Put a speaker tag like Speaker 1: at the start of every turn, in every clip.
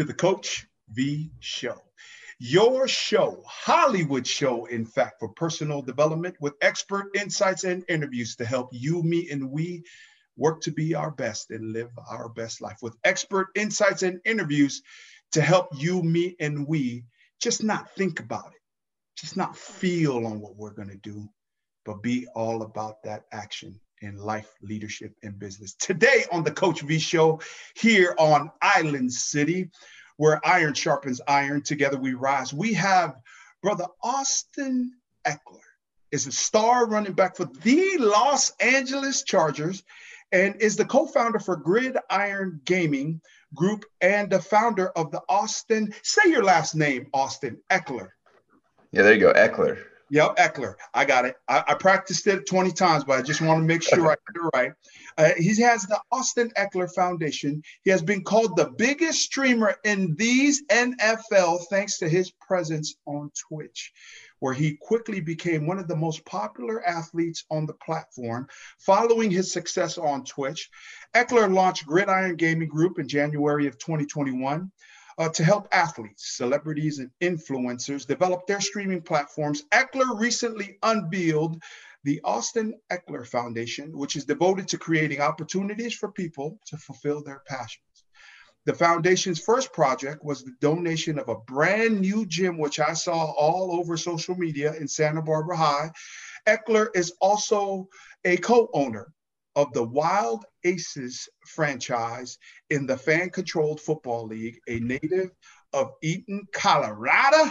Speaker 1: to the Coach V Show. Your show, Hollywood show, in fact, for personal development with expert insights and interviews to help you, me, and we work to be our best and live our best life with expert insights and interviews to help you, me, and we just not think about it, just not feel on what we're going to do, but be all about that action in life, leadership, and business. Today on the Coach V Show here on Island City, where iron sharpens iron, together we rise. We have brother Austin Ekeler is a star running back for the Los Angeles Chargers and is the co-founder for Gridiron Gaming Group and the founder of the Austin. Say your last name, Austin Ekeler.
Speaker 2: Yeah, there you go, Ekeler.
Speaker 1: Yep, Ekeler. I got it. I, I, practiced it 20 times, but I just want to make sure I get it right. Uh, he has the Austin Ekeler Foundation. He has been called the biggest streamer in these NFL thanks to his presence on Twitch, where he quickly became one of the most popular athletes on the platform. Following his success on Twitch, Ekeler launched Gridiron Gaming Group in January of 2021 uh, to help athletes, celebrities, and influencers develop their streaming platforms. Ekeler recently unveiled the Austin Ekeler Foundation, which is devoted to creating opportunities for people to fulfill their passions. The foundation's first project was the donation of a brand new gym, which I saw all over social media in Santa Barbara High. Ekeler is also a co owner of the Wild Aces franchise in the fan controlled football league, a native of Eaton, Colorado.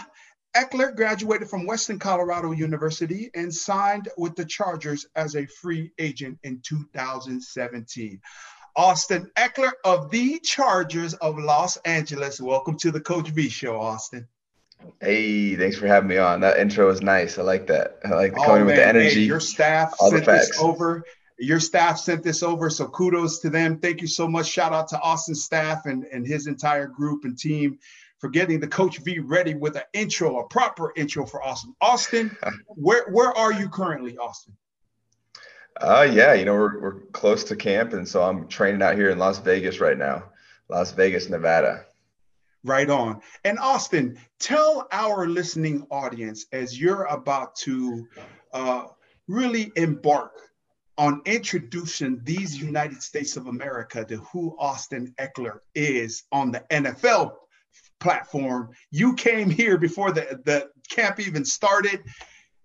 Speaker 1: Ekeler graduated from Western Colorado University and signed with the Chargers as a free agent in 2017. Austin Ekeler of the Chargers of Los Angeles. Welcome to the Coach V Show, Austin.
Speaker 2: Hey, thanks for having me on. That intro was nice. I like that. I like the oh, coming with the energy.
Speaker 1: Hey, your staff all sent this over. Your staff sent this over, so kudos to them. Thank you so much. Shout out to Austin's staff and, and his entire group and team for getting the Coach V ready with an intro, a proper intro for Austin. Austin, where where are you currently, Austin?
Speaker 2: Uh, yeah, you know we're we're close to camp, and so I'm training out here in Las Vegas right now, Las Vegas, Nevada.
Speaker 1: Right on. And Austin, tell our listening audience as you're about to uh, really embark on introducing these United States of America to who Austin Ekeler is on the NFL platform. You came here before the, the camp even started.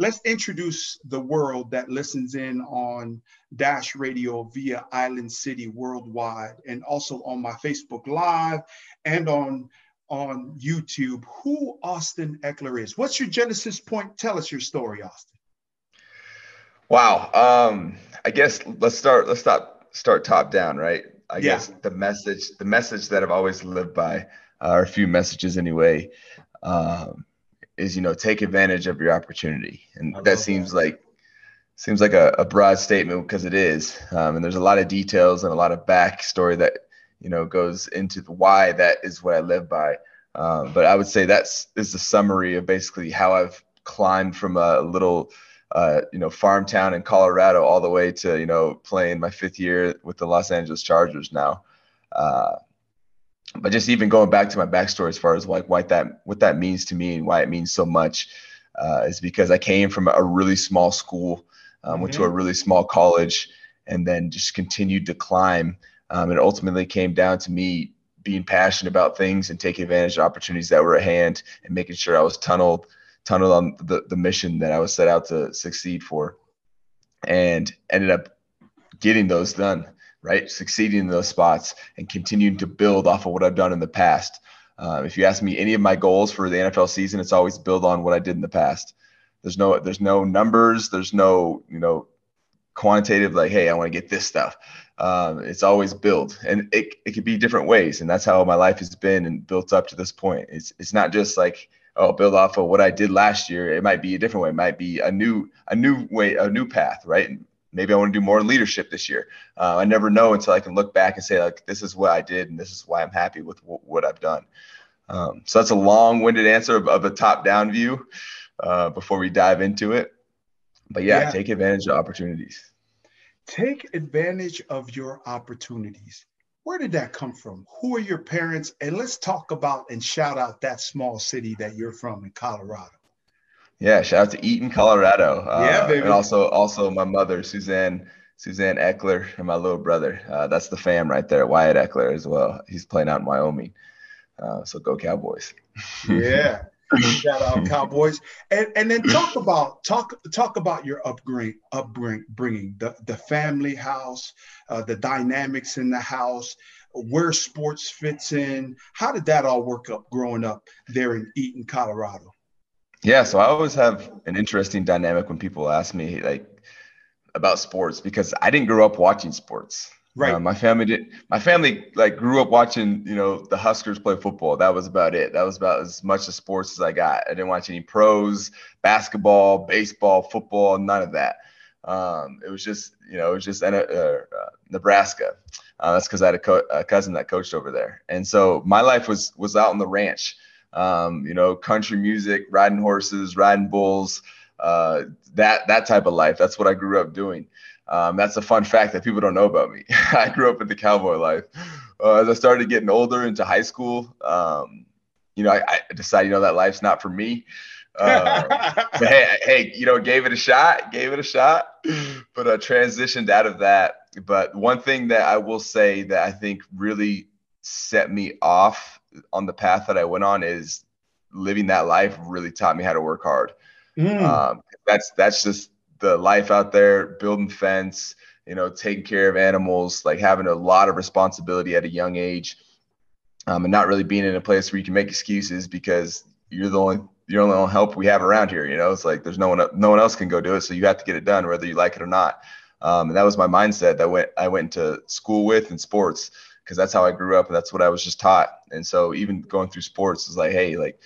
Speaker 1: Let's introduce the world that listens in on Dash Radio via Island City worldwide and also on my Facebook Live and on on YouTube who Austin Ekeler is. What's your genesis point? Tell us your story, Austin.
Speaker 2: Wow. Um, I guess let's start. Let's start start top down, right? I yeah. guess the message, the message that I've always lived by, uh, or a few messages anyway, um, is you know take advantage of your opportunity, and that seems that. like seems like a, a, broad statement because it is, um, and there's a lot of details and a lot of backstory that you know goes into the why that is what I live by. Um, but I would say that's is the summary of basically how I've climbed from a little uh, you know, farm town in Colorado all the way to, you know, playing my fifth year with the Los Angeles Chargers now. Uh, but just even going back to my backstory as far as like what that what that means to me and why it means so much uh, is because I came from a really small school, um, mm-hmm. went to a mm-hmm. really small college, and then just continued to climb. Um, and ultimately came down to me being passionate about things and taking advantage of opportunities that were at hand and making sure I was tunneled tunneled on the, the mission that I was set out to succeed for and ended up getting those done, right? Succeeding in those spots and continuing to build off of what I've done in the past. Uh, if you ask me any of my goals for the NFL season, it's always build on what I did in the past. There's no, there's no numbers. There's no, you know, quantitative like, hey, I want to get this stuff. Um, it's always build, and it it could be different ways, and that's how my life has been and built up to this point. It's it's not just like oh, build off of what I did last year. It might be a different way. It might be a new, a new way, a new path, right? maybe I want to do more leadership this year. Uh, I never know until I can look back and say like, this is what I did, and this is why I'm happy with w- what I've done. Um, so that's a long-winded answer of, of a top-down view uh, before we dive into it. But yeah, yeah, take advantage of opportunities.
Speaker 1: Take advantage of your opportunities. Where did that come from? Who are your parents? And let's talk about and shout out that small city that you're from in Colorado.
Speaker 2: Yeah, shout out to Eaton, Colorado.
Speaker 1: Uh, yeah, baby.
Speaker 2: And also, also my mother, Suzanne, Suzanne Ekeler, and my little brother. Uh, that's the fam right there, Wyatt Ekeler as well. He's playing out in Wyoming. Uh, so go Cowboys.
Speaker 1: yeah. Shout out Cowboys, and and then talk about talk talk about your upbringing, upbringing, the the family house, uh, the dynamics in the house, where sports fits in. How did that all work up growing up there in Eaton, Colorado?
Speaker 2: Yeah, so I always have an interesting dynamic when people ask me like about sports because I didn't grow up watching sports. Right. Uh, my family did. My family like grew up watching, you know, the Huskers play football. That was about it. That was about as much of sports as I got. I didn't watch any pros, basketball, baseball, football, none of that. Um, it was just, you know, it was just uh, uh, Nebraska. Uh, that's because I had a, co- a, cousin that coached over there, and so my life was was out on the ranch. Um, you know, country music, riding horses, riding bulls, uh, that that type of life. That's what I grew up doing. Um, that's a fun fact that people don't know about me. I grew up in the cowboy life. Uh, as I started getting older into high school, um, you know, I, I, decided, you know, that life's not for me. Uh, but hey, hey, you know, gave it a shot, gave it a shot, but I transitioned out of that. But one thing that I will say that I think really set me off on the path that I went on is living that life really taught me how to work hard. Mm. Um, that's that's just the life out there, building fence, you know, taking care of animals, like having a lot of responsibility at a young age, um, and not really being in a place where you can make excuses because you're the only you're the only help we have around here. You know, it's like there's no one no one else can go do it, so you have to get it done whether you like it or not. Um, and that was my mindset that went I went into school with in sports because that's how I grew up and that's what I was just taught. And so even going through sports is like, hey, like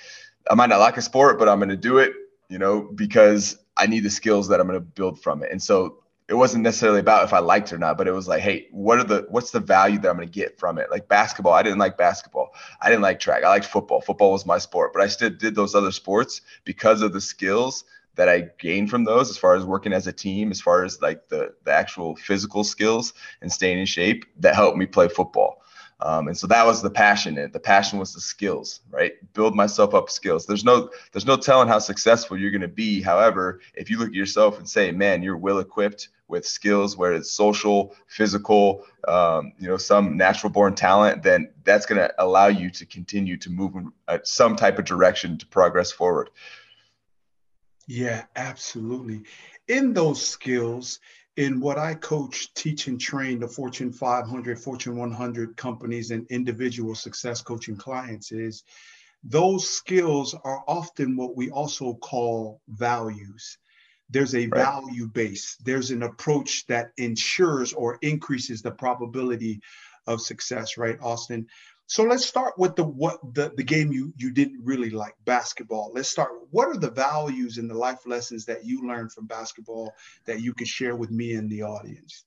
Speaker 2: I might not like a sport, but I'm going to do it, you know, because I need the skills that I'm going to build from it. And so it wasn't necessarily about if I liked it or not, but it was like, hey, what are the what's the value that I'm going to get from it? Like basketball, I didn't like basketball. I didn't like track. I liked football. Football was my sport, but I still did those other sports because of the skills that I gained from those as far as working as a team, as far as like the the actual physical skills and staying in shape that helped me play football. Um, and so that was the passion. And the passion was the skills, right? Build myself up skills. There's no there's no telling how successful you're going to be. However, if you look at yourself and say, man, you're well equipped with skills, whether it's social, physical, um, you know, some natural born talent, then that's going to allow you to continue to move in uh, some type of direction to progress forward.
Speaker 1: Yeah, absolutely. In those skills, in what I coach, teach, and train the Fortune 500, Fortune 100 companies and individual success coaching clients is those skills are often what we also call values. There's a right. value base, there's an approach that ensures or increases the probability of success, right, Austin? So let's start with the what the, the game you you didn't really like basketball. Let's start. What are the values and the life lessons that you learned from basketball that you could share with me and the audience?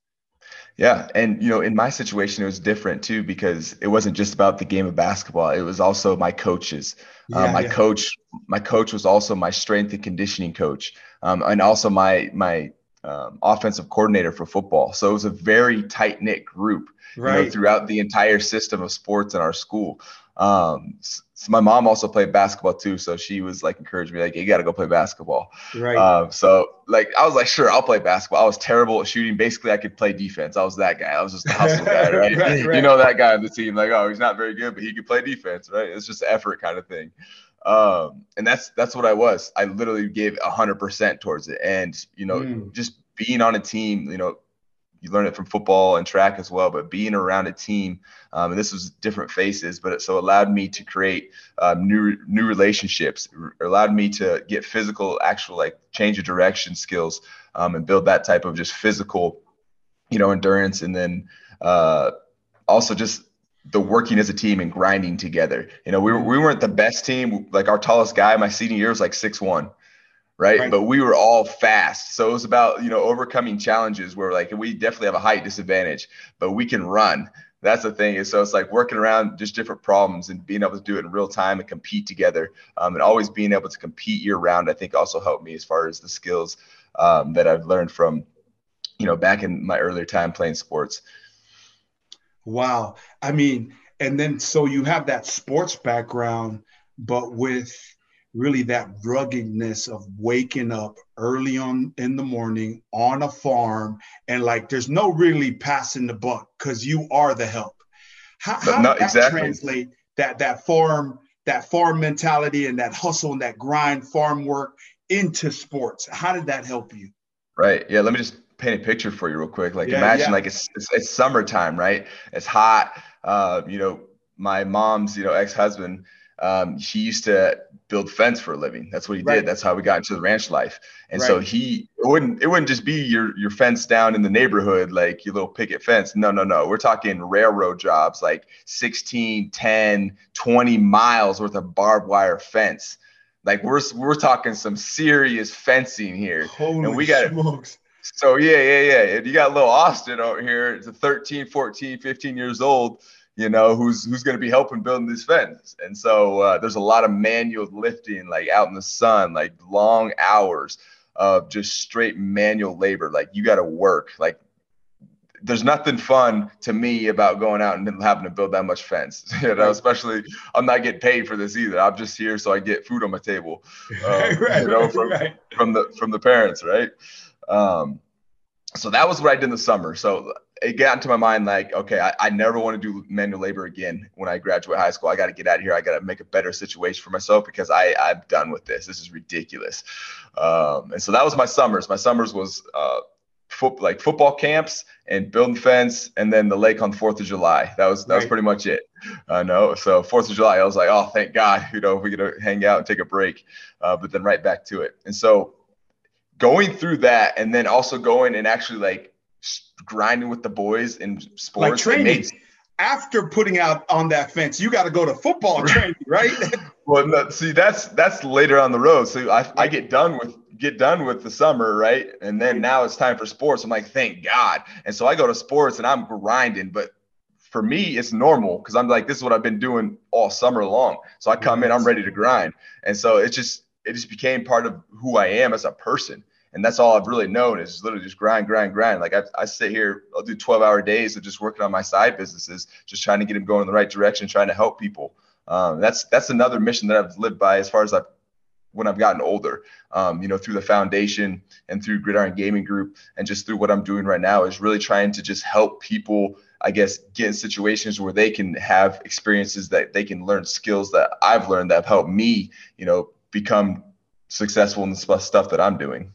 Speaker 2: Yeah, and you know, in my situation, it was different too because it wasn't just about the game of basketball. It was also my coaches. Um, yeah, um, my yeah. coach, my coach was also my strength and conditioning coach, um, and also my my um, offensive coordinator for football. So it was a very tight knit group right. you know, throughout the entire system of sports in our school. Um, so my mom also played basketball too, so she was like encouraged me, like, you got to go play basketball.
Speaker 1: Right.
Speaker 2: Um, so like I was like, sure, I'll play basketball. I was terrible at shooting. Basically, I could play defense. I was that guy. I was just a hustle guy, right? right, right? You know that guy on the team, like, oh, he's not very good, but he could play defense, right? It's just effort kind of thing. Um, and that's that's what I was. I literally gave hundred percent towards it, and you know, mm. just being on a team, you know, you learn it from football and track as well, but being around a team, um, and this was different faces, but it so allowed me to create um, new new relationships, allowed me to get physical, actual like change of direction skills, um, and build that type of just physical, you know, endurance, and then uh, also just the working as a team and grinding together. You know, we, we weren't the best team. Like our tallest guy, my senior year was like six one right? right? But we were all fast. So it was about, you know, overcoming challenges where like we definitely have a height disadvantage, but we can run. That's the thing. so it's like working around just different problems and being able to do it in real time and compete together. Um, and always being able to compete year round, I think also helped me as far as the skills um, that I've learned from, you know, back in my earlier time playing sports.
Speaker 1: Wow. I mean, and then so you have that sports background, but with really that ruggedness of waking up early on in the morning on a farm and like there's no really passing the buck because you are the help. How, how no, that exactly. translate that that farm that farm mentality and that hustle and that grind farm work into sports? How did that help you?
Speaker 2: Right. Yeah. Let me just paint a picture for you real quick. Like yeah, imagine yeah. like it's, it's, it's summertime, right? It's hot. Uh, you know, my mom's you know ex-husband um, he used to build fence for a living. That's what he right. did. That's how we got into the ranch life. And right. so he it wouldn't it wouldn't just be your your fence down in the neighborhood like your little picket fence. No, no, no. We're talking railroad jobs like 16, 10, 20 miles worth of barbed wire fence. Like we're we're talking some serious fencing here.
Speaker 1: Holy and we got smokes.
Speaker 2: So yeah, yeah, yeah. You got little Austin over here. It's a 13, 14, 15 years old you know, who's who's going to be helping building these fences. And so uh, there's a lot of manual lifting, like out in the sun, like long hours of just straight manual labor. Like you got to work. Like there's nothing fun to me about going out and having to build that much fence. You know, especially I'm not getting paid for this either. I'm just here so I get food on my table. Um, right, you know, from, right. from the from the parents, right? Um, so that was what I did in the summer. So it got into my mind like, okay, I, I never want to do manual labor again when I graduate high school. I got to get out of here. I got to make a better situation for myself because I I'm done with this. This is ridiculous. Um, and so that was my summers. My summers was uh, foot, like football camps and building fence, and then the lake on Fourth of July. That was that right. was pretty much it. I uh, know. So Fourth of July, I was like, oh, thank God, you know, we get to hang out and take a break. Uh, but then right back to it. And so going through that, and then also going and actually like grinding with the boys in sports.
Speaker 1: Like training. After putting out on that fence, you got to go to football training, right?
Speaker 2: well, no, see, that's that's later on the road. So I, I get done with get done with the summer, right? And then now it's time for sports. I'm like, thank God. And so I go to sports and I'm grinding, but for me, it's normal because I'm like, this is what I've been doing all summer long. So I come in, I'm ready to grind. And so it just it just became part of who I am as a person and that's all I've really known is literally just grind, grind, grind. Like I, I sit here, I'll do 12 hour days of just working on my side businesses, just trying to get them going in the right direction, trying to help people. Um, that's that's another mission that I've lived by as far as I've when I've gotten older. Um, you know, through the foundation and through Gridiron Gaming Group, and just through what I'm doing right now is really trying to just help people. I guess get in situations where they can have experiences that they can learn skills that I've learned that have helped me, you know, become successful in the stuff that I'm doing.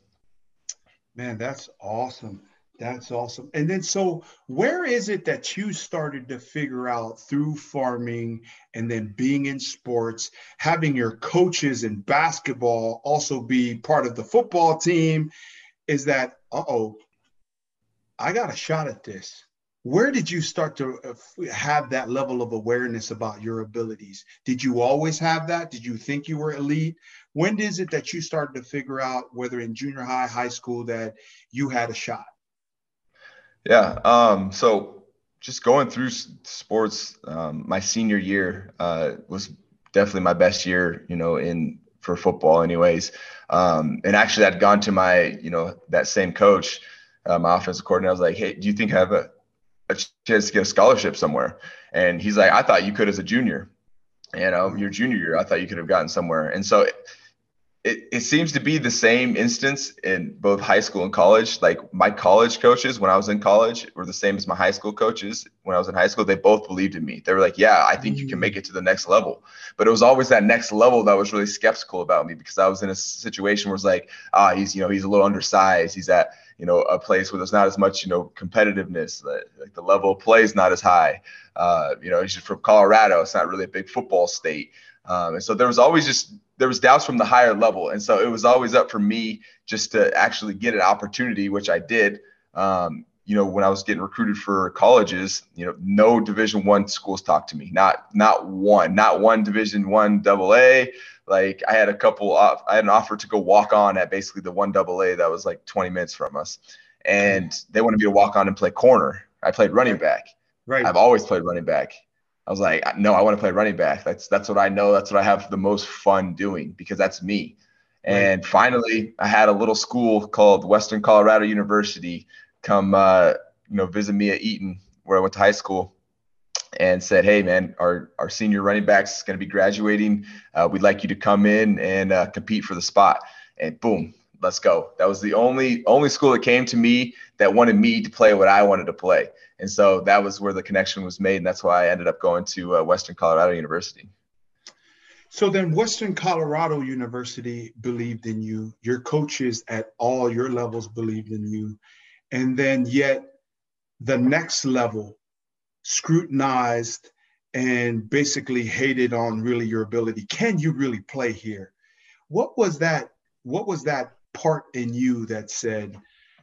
Speaker 1: Man, that's awesome. That's awesome. And then, so where is it that you started to figure out through farming and then being in sports, having your coaches in basketball also be part of the football team? Is that, uh oh, I got a shot at this. Where did you start to uh, have that level of awareness about your abilities? Did you always have that? Did you think you were elite? When is it that you started to figure out whether in junior high high school that you had a shot?
Speaker 2: Yeah um, so just going through sports um, my senior year uh, was definitely my best year you know in for football anyways. Um, and actually i'd gone to my you know that same coach uh, my offensive coordinator. I was like hey do you think i have a, a chance to get a scholarship somewhere? And he's like i thought you could as a junior. You know your junior year i thought you could have gotten somewhere. And so it, it seems to be the same instance in both high school and college. Like my college coaches when I was in college were the same as my high school coaches when I was in high school. They both believed in me. They were like, "Yeah, I think you can make it to the next level." But it was always that next level that was really skeptical about me because I was in a situation where it's like, ah, he's you know he's a little undersized. He's at you know a place where there's not as much you know competitiveness. Like the level of play is not as high. Uh, you know, he's from Colorado. It's not really a big football state. Um, and so there was always just there was doubts from the higher level, and so it was always up for me just to actually get an opportunity, which I did. Um, you know, when I was getting recruited for colleges, you know, no Division One schools talked to me, not not one, not one Division One Double A. Like I had a couple, I had an offer to go walk on at basically the one Double A that was like 20 minutes from us, and they wanted me to walk on and play corner. I played running back. Right. I've always played running back. I was like, no, I want to play running back. That's that's what I know. That's what I have the most fun doing because that's me. And right. finally, I had a little school called Western Colorado University come, uh, you know, visit me at Eaton, where I went to high school. and said, "Hey, man, our our senior running backs is going to be graduating. Uh, we'd like you to come in and uh, compete for the spot." And boom, let's go. That was the only only school that came to me that wanted me to play what I wanted to play, and so that was where the connection was made, and that's why I ended up going to uh, Western Colorado University.
Speaker 1: So then, Western Colorado University believed in you. Your coaches at all your levels believed in you, and then yet the next level scrutinized and basically hated on really your ability. Can you really play here? What was that? What was that part in you that said,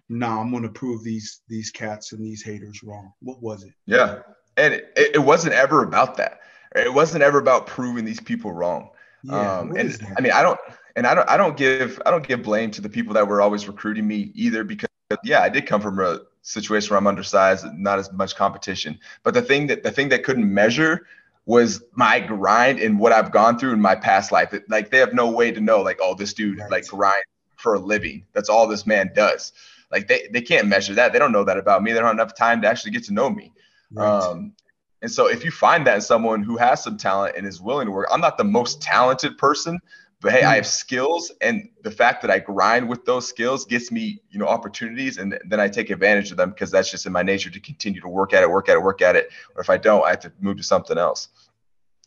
Speaker 1: "No, nah, I'm going to prove these these cats and these haters wrong"? What was it?
Speaker 2: Yeah, and it, it wasn't ever about that. It wasn't ever about proving these people wrong. Yeah, um, and I mean, I don't, and I don't, I don't give, I don't give blame to the people that were always recruiting me either, because yeah, I did come from a situation where I'm undersized, not as much competition. But the thing that the thing that couldn't measure was my grind and what I've gone through in my past life. It, like they have no way to know, like, oh, this dude right. like grind for a living. That's all this man does. Like they, they can't measure that. They don't know that about me. They don't have enough time to actually get to know me. Right. Um, and so if you find that in someone who has some talent and is willing to work, I'm not the most talented person, but hey, I have skills, and the fact that I grind with those skills gets me, you know, opportunities, and then I take advantage of them because that's just in my nature to continue to work at it, work at it, work at it. Or if I don't, I have to move to something else.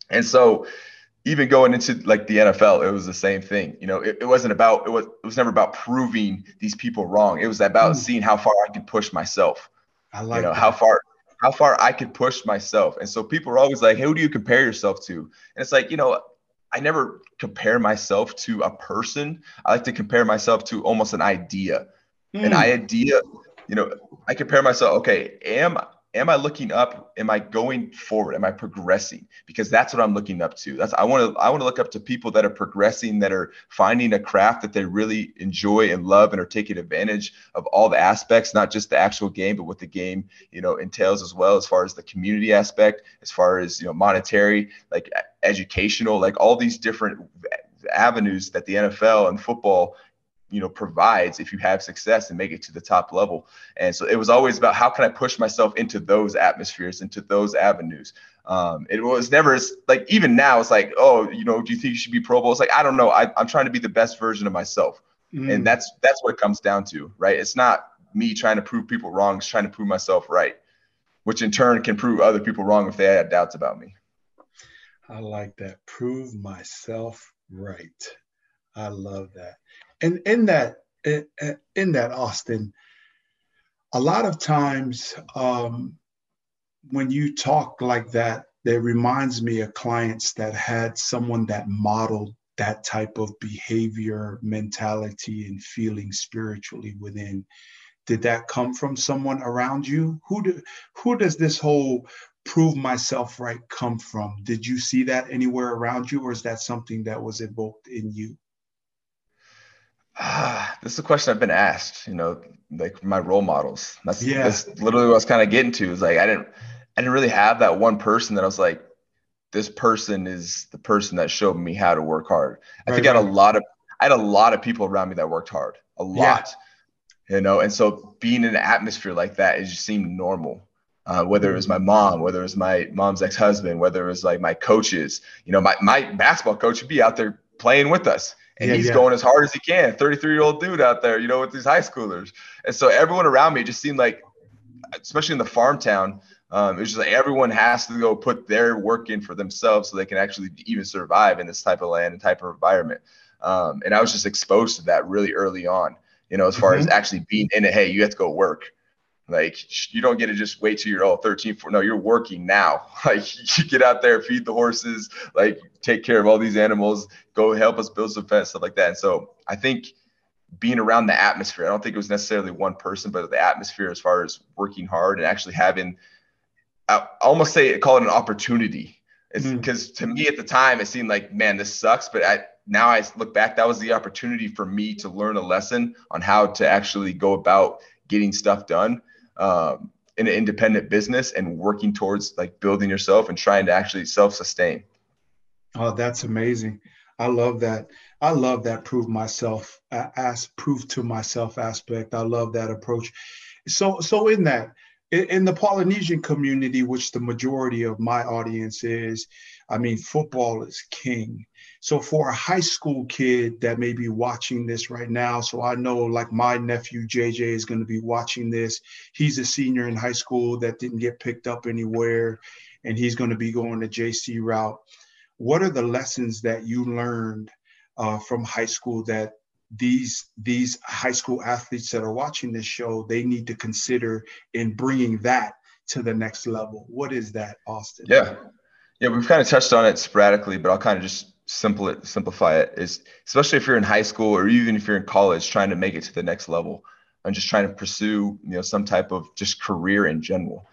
Speaker 2: And so, even going into like the NFL, it was the same thing. You know, it, it wasn't about it was it was never about proving these people wrong. It was about mm. seeing how far I could push myself. I like you know that. how far how far I could push myself. And so people are always like, hey, who do you compare yourself to? And it's like, you know, I never compare myself to a person. I like to compare myself to almost an idea. Mm. An hmm. idea, you know, I compare myself, okay, am am I looking up? Am I going forward? Am I progressing? Because that's what I'm looking up to. That's I want to I want to look up to people that are progressing, that are finding a craft that they really enjoy and love, and are taking advantage of all the aspects, not just the actual game, but what the game you know entails as well, as far as the community aspect, as far as you know monetary, like educational, like all these different avenues that the NFL and football you know provides if you have success and make it to the top level. And so it was always about how can i push myself into those atmospheres into those avenues? Um, it was never like even now it's like oh you know do you think you should be pro bowl? It's like i don't know. I, am trying to be the best version of myself. Mm. and that's that's what it comes down to right? It's not me trying to prove people wrong. It's trying to prove myself right which in turn can prove other people wrong if they had doubts about me.
Speaker 1: I like that. Prove myself right i love that. And in that in that austin a lot of times um, when you talk like that it reminds me of clients that had someone that modeled that type of behavior mentality and feeling spiritually within. Did that come from someone around you? Who do, who does this whole prove myself right come from? Did you see that anywhere around you or is that something that was evoked in you
Speaker 2: Ah, this is a question I've been asked, you know, like my role models. That's, yeah. that's literally what I was kind of getting to is like, I didn't, I didn't really have that one person that I was like, this person is the person that showed me how to work hard. I right, think right. I had a lot of, I had a lot of people around me that worked hard, a lot, yeah. you know? And so being in an atmosphere like that, it just seemed normal. Uh, whether it was my mom, whether it was my mom's ex-husband, whether it was like my coaches, you know, my, my basketball coach would be out there playing with us and yeah, he's yeah. going as hard as he can. 33 year old dude out there, you know, with these high schoolers. And so everyone around me just seemed like, especially in the farm town, um, it was just like everyone has to go put their work in for themselves so they can actually even survive in this type of land and type of environment. Um, and I was just exposed to that really early on, you know, as far mm-hmm. as actually being in it. Hey, you have to go work. Like you don't get to just wait till you're all 13, 14. No, you're working now. Like you get out there, feed the horses, like take care of all these animals, go help us build some fence, stuff like that. And so I think being around the atmosphere, I don't think it was necessarily one person, but the atmosphere as far as working hard and actually having, I almost say call it an opportunity. Because mm-hmm. to me at the time it seemed like, man, this sucks. But I, now I look back, that was the opportunity for me to learn a lesson on how to actually go about getting stuff done um, in an independent business and working towards like building yourself and trying to actually self-sustain.
Speaker 1: Oh, that's amazing. I love that. I love that prove myself as prove to myself aspect. I love that approach. So so in that, in the Polynesian community, which the majority of my audience is, I mean, football is king. So for a high school kid that may be watching this right now, so I know like my nephew JJ is going to be watching this. He's a senior in high school that didn't get picked up anywhere, and he's going to be going the JC route. What are the lessons that you learned uh, from high school that these these high school athletes that are watching this show they need to consider in bringing that to the next level what is that austin
Speaker 2: yeah yeah we've kind of touched on it sporadically but i'll kind of just simple it simplify it is especially if you're in high school or even if you're in college trying to make it to the next level and just trying to pursue you know some type of just career in general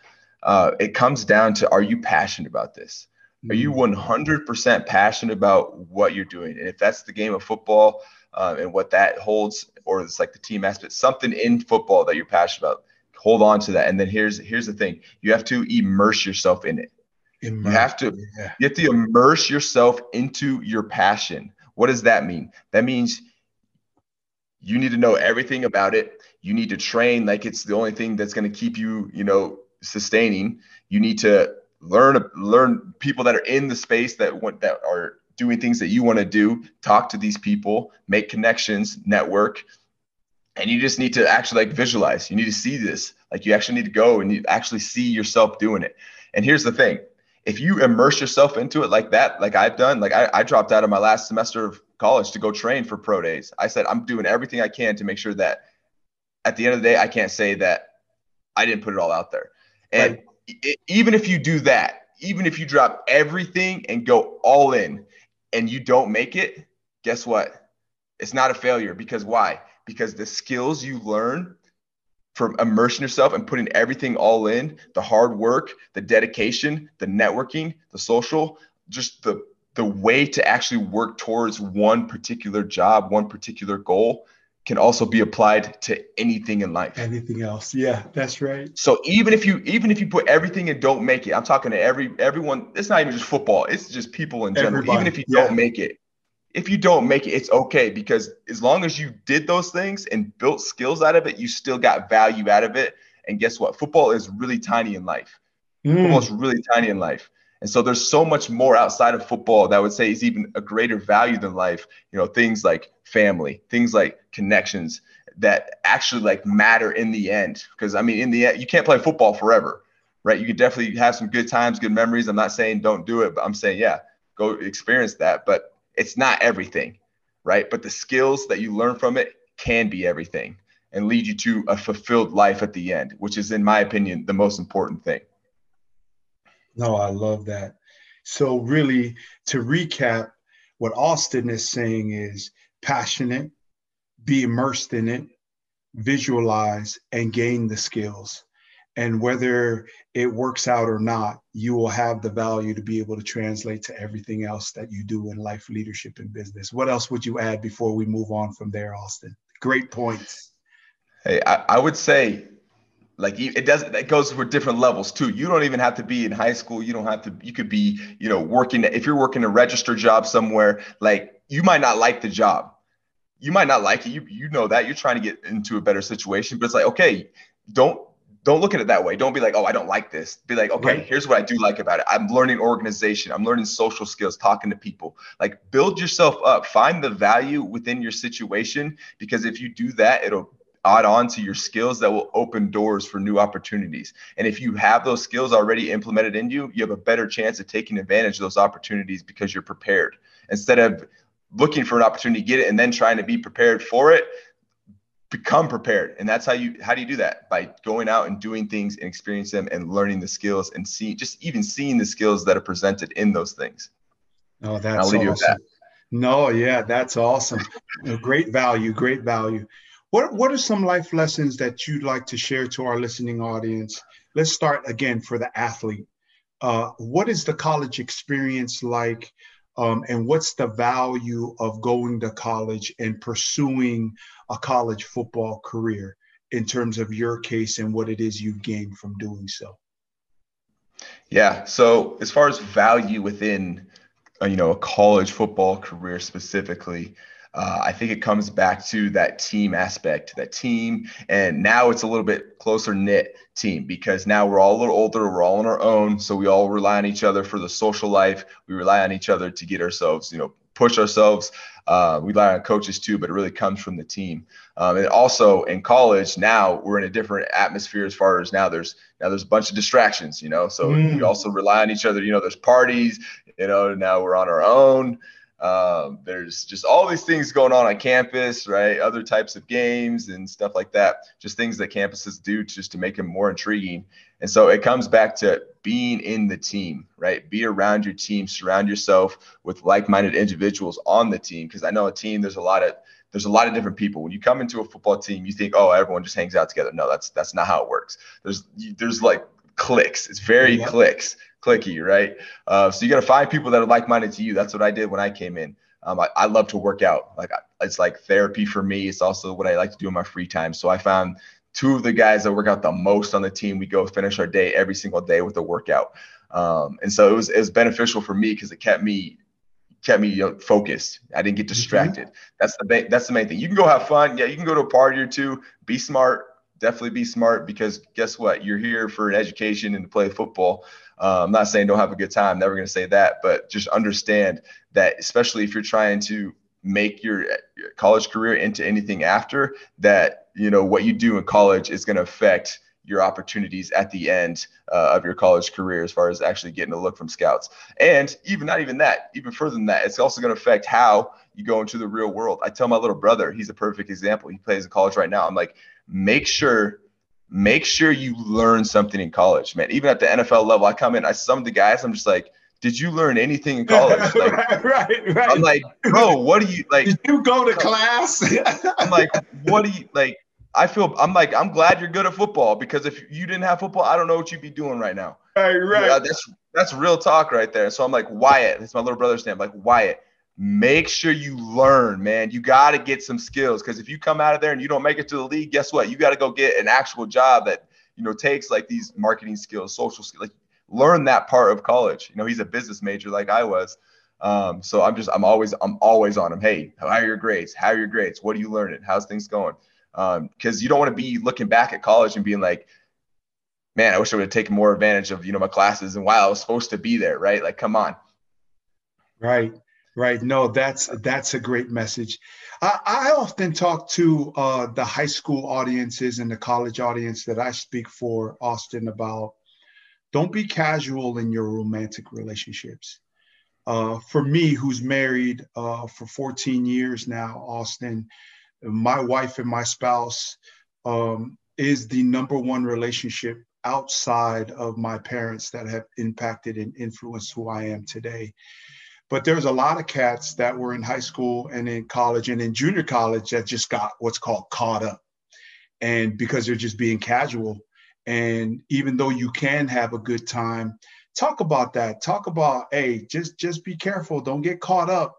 Speaker 2: uh, it comes down to are you passionate about this are you 100% mm. passionate about what you're doing and if that's the game of football um, and what that holds, or it's like the team aspect, something in football that you're passionate about. Hold on to that. And then here's here's the thing: you have to immerse yourself in it. Immerse, you have to yeah. you have to immerse yourself into your passion. What does that mean? That means you need to know everything about it. You need to train like it's the only thing that's going to keep you, you know, sustaining. You need to learn learn people that are in the space that want that are doing things that you want to do, talk to these people, make connections, network. And you just need to actually like visualize. You need to see this. Like you actually need to go and you actually see yourself doing it. And here's the thing if you immerse yourself into it like that, like I've done, like I, I dropped out of my last semester of college to go train for pro days. I said, I'm doing everything I can to make sure that at the end of the day, I can't say that I didn't put it all out there. And right. it, even if you do that, even if you drop everything and go all in, and you don't make it, guess what? It's not a failure because why? Because the skills you learn from immersing yourself and putting everything all in the hard work, the dedication, the networking, the social, just the the way to actually work towards one particular job, one particular goal can also be applied to anything in life.
Speaker 1: Anything else. Yeah, that's right.
Speaker 2: So even if you even if you put everything and don't make it, I'm talking to every everyone, it's not even just football, it's just people in general. Everybody. Even if you yeah. don't make it, if you don't make it, it's okay because as long as you did those things and built skills out of it, you still got value out of it. And guess what? Football is really tiny in life. Mm. Football is really tiny in life. And so there's so much more outside of football that I would say is even a greater value than life. You know, things like family, things like connections that actually like matter in the end. Because I mean, in the end, you can't play football forever, right? You can definitely have some good times, good memories. I'm not saying don't do it, but I'm saying, yeah, go experience that. But it's not everything, right? But the skills that you learn from it can be everything and lead you to a fulfilled life at the end, which is, in my opinion, the most important thing.
Speaker 1: No, I love that. So, really, to recap, what Austin is saying is passionate, be immersed in it, visualize, and gain the skills. And whether it works out or not, you will have the value to be able to translate to everything else that you do in life, leadership, and business. What else would you add before we move on from there, Austin? Great points.
Speaker 2: Hey, I, I would say like it does it goes for different levels too you don't even have to be in high school you don't have to you could be you know working if you're working a registered job somewhere like you might not like the job you might not like it you you know that you're trying to get into a better situation but it's like okay don't don't look at it that way don't be like oh i don't like this be like okay right. here's what i do like about it i'm learning organization i'm learning social skills talking to people like build yourself up find the value within your situation because if you do that it'll add on to your skills that will open doors for new opportunities. And if you have those skills already implemented in you, you have a better chance of taking advantage of those opportunities because you're prepared. Instead of looking for an opportunity, to get it, and then trying to be prepared for it, become prepared. And that's how you how do you do that? By going out and doing things and experiencing them and learning the skills and see just even seeing the skills that are presented in those things.
Speaker 1: Oh, that's awesome. That. No, yeah, that's awesome. great value, great value. What What are some life lessons that you'd like to share to our listening audience? Let's start again for the athlete. Uh, what is the college experience like, um, and what's the value of going to college and pursuing a college football career in terms of your case and what it is you've gained from doing so?
Speaker 2: Yeah. So as far as value within, uh, you know, a college football career specifically, uh, I think it comes back to that team aspect, that team. And now it's a little bit closer knit team because now we're all a little older, we're all on our own. So we all rely on each other for the social life. We rely on each other to get ourselves, you know, push ourselves. Uh, we rely on coaches too, but it really comes from the team. Um, and also in college, now we're in a different atmosphere as far as now there's now there's a bunch of distractions, you know. So mm. we also rely on each other. You know, there's parties. You know, now we're on our own. Um, there's just all these things going on on campus, right? Other types of games and stuff like that. Just things that campuses do just to make them more intriguing. And so it comes back to being in the team, right? Be around your team, surround yourself with like-minded individuals on the team. Because I know a team, there's a lot of there's a lot of different people. When you come into a football team, you think, oh, everyone just hangs out together. No, that's that's not how it works. There's there's like clicks. It's very yeah. clicks clicky, right? Uh, so you got to find people that are like-minded to you. That's what I did when I came in. Um, I, I, love to work out. Like it's like therapy for me. It's also what I like to do in my free time. So I found two of the guys that work out the most on the team. We go finish our day every single day with a workout. Um, and so it was it was beneficial for me because it kept me kept me you know, focused. I didn't get mm-hmm. distracted. Mm-hmm. That's the that's the main thing. You can go have fun. Yeah, you can go to a party or two. Be smart. Definitely be smart because guess what? You're here for an education and to play football. Uh, I'm not saying don't have a good time, never going to say that, but just understand that, especially if you're trying to make your, college career into anything after, that you know what you do in college is going to affect your opportunities at the end uh, of your college career as far as actually getting a look from scouts. And even not even that even further than that it's also going to affect how you go into the real world. I tell my little brother he's a perfect example he plays in college right now i'm like make sure make sure you learn something in college, man. Even at the NFL level, I come in, I some of the guys, I'm just like, did you learn anything in college? Like, right, right, right. I'm like, bro, what do you like?
Speaker 1: Did you go to class?
Speaker 2: I'm like, what do you like? I feel I'm like, I'm glad you're good at football because if you didn't have football, I don't know what you'd be doing right now.
Speaker 1: Right, right.
Speaker 2: Yeah, that's that's real talk right there. So I'm like, Wyatt, it's my little brother's name. I'm like, Wyatt, make sure you learn, man. You got to get some skills because if you come out of there and you don't make it to the league, guess what? You got to go get an actual job that you know takes like these marketing skills, social skills. Like learn that part of college. You know, he's a business major like I was. Um, so I'm just I'm always I'm always on him. Hey, how are your grades? How are your grades? What are you learning? How's things going? Because um, you don't want to be looking back at college and being like, man, I wish I would have taken more advantage of you know my classes and while I was supposed to be there, right? Like, come on.
Speaker 1: Right. Right. No, that's that's a great message. I, I often talk to uh, the high school audiences and the college audience that I speak for, Austin, about don't be casual in your romantic relationships. Uh, for me, who's married uh, for 14 years now, Austin, my wife and my spouse um, is the number one relationship outside of my parents that have impacted and influenced who I am today. But there's a lot of cats that were in high school and in college and in junior college that just got what's called caught up. And because they're just being casual. And even though you can have a good time, talk about that. Talk about, hey, just just be careful. Don't get caught up.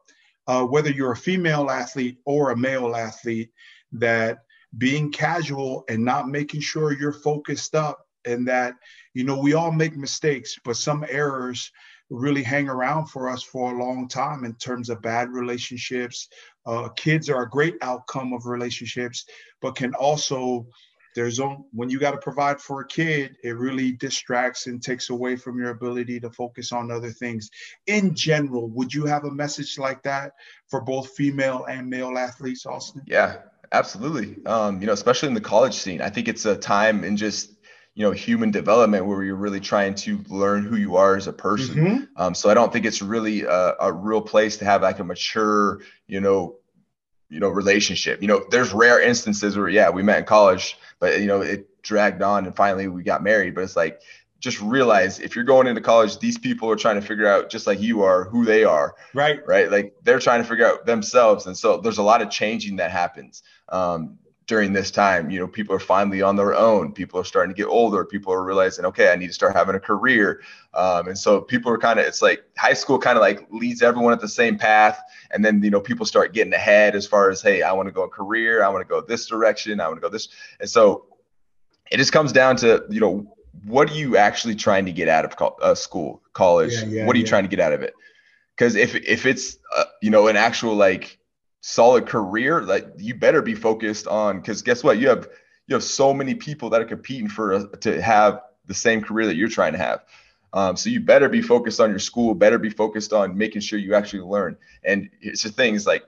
Speaker 1: Uh, whether you're a female athlete or a male athlete, that being casual and not making sure you're focused up and that you know we all make mistakes but some errors really hang around for us for a long time in terms of bad relationships. Uh, kids are a great outcome of relationships, but can also there's when you got to provide for a kid, it really distracts and takes away from your ability to focus on other things. In general, would you have a message like that for both female and male athletes, Austin?
Speaker 2: Yeah, absolutely. Um, you know, especially in the college scene, I think it's a time and just you know human development where you're really trying to learn who you are as a person. Mm-hmm. um, so i don't think it's really a, a, real place to have like a mature you know you know relationship. You know there's rare instances where yeah we met in college but you know it dragged on and finally we got married. But it's like just realize if you're going into college these people are trying to figure out just like you are who they are.
Speaker 1: Right.
Speaker 2: Right? Like they're trying to figure out themselves. And so there's a lot of changing that happens. Um, during this time. You know, people are finally on their own. People are starting to get older. People are realizing, okay, I need to start having a career. Um, and so people are kind of, it's like high school kind of like leads everyone at the same path. And then, you know, people start getting ahead as far as, hey, I want to go a career. I want to go this direction. I want to go this. And so it just comes down to, you know, what are you actually trying to get out of co- uh, school, college? Yeah, yeah, what are you yeah. trying to get out of it? Because if, if it's, uh, you know, an actual like, solid career, like you better be focused on because guess what? You have you have so many people that are competing for a, to have the same career that you're trying to have. Um, so you better be focused on your school, better be focused on making sure you actually learn. And it's the things like,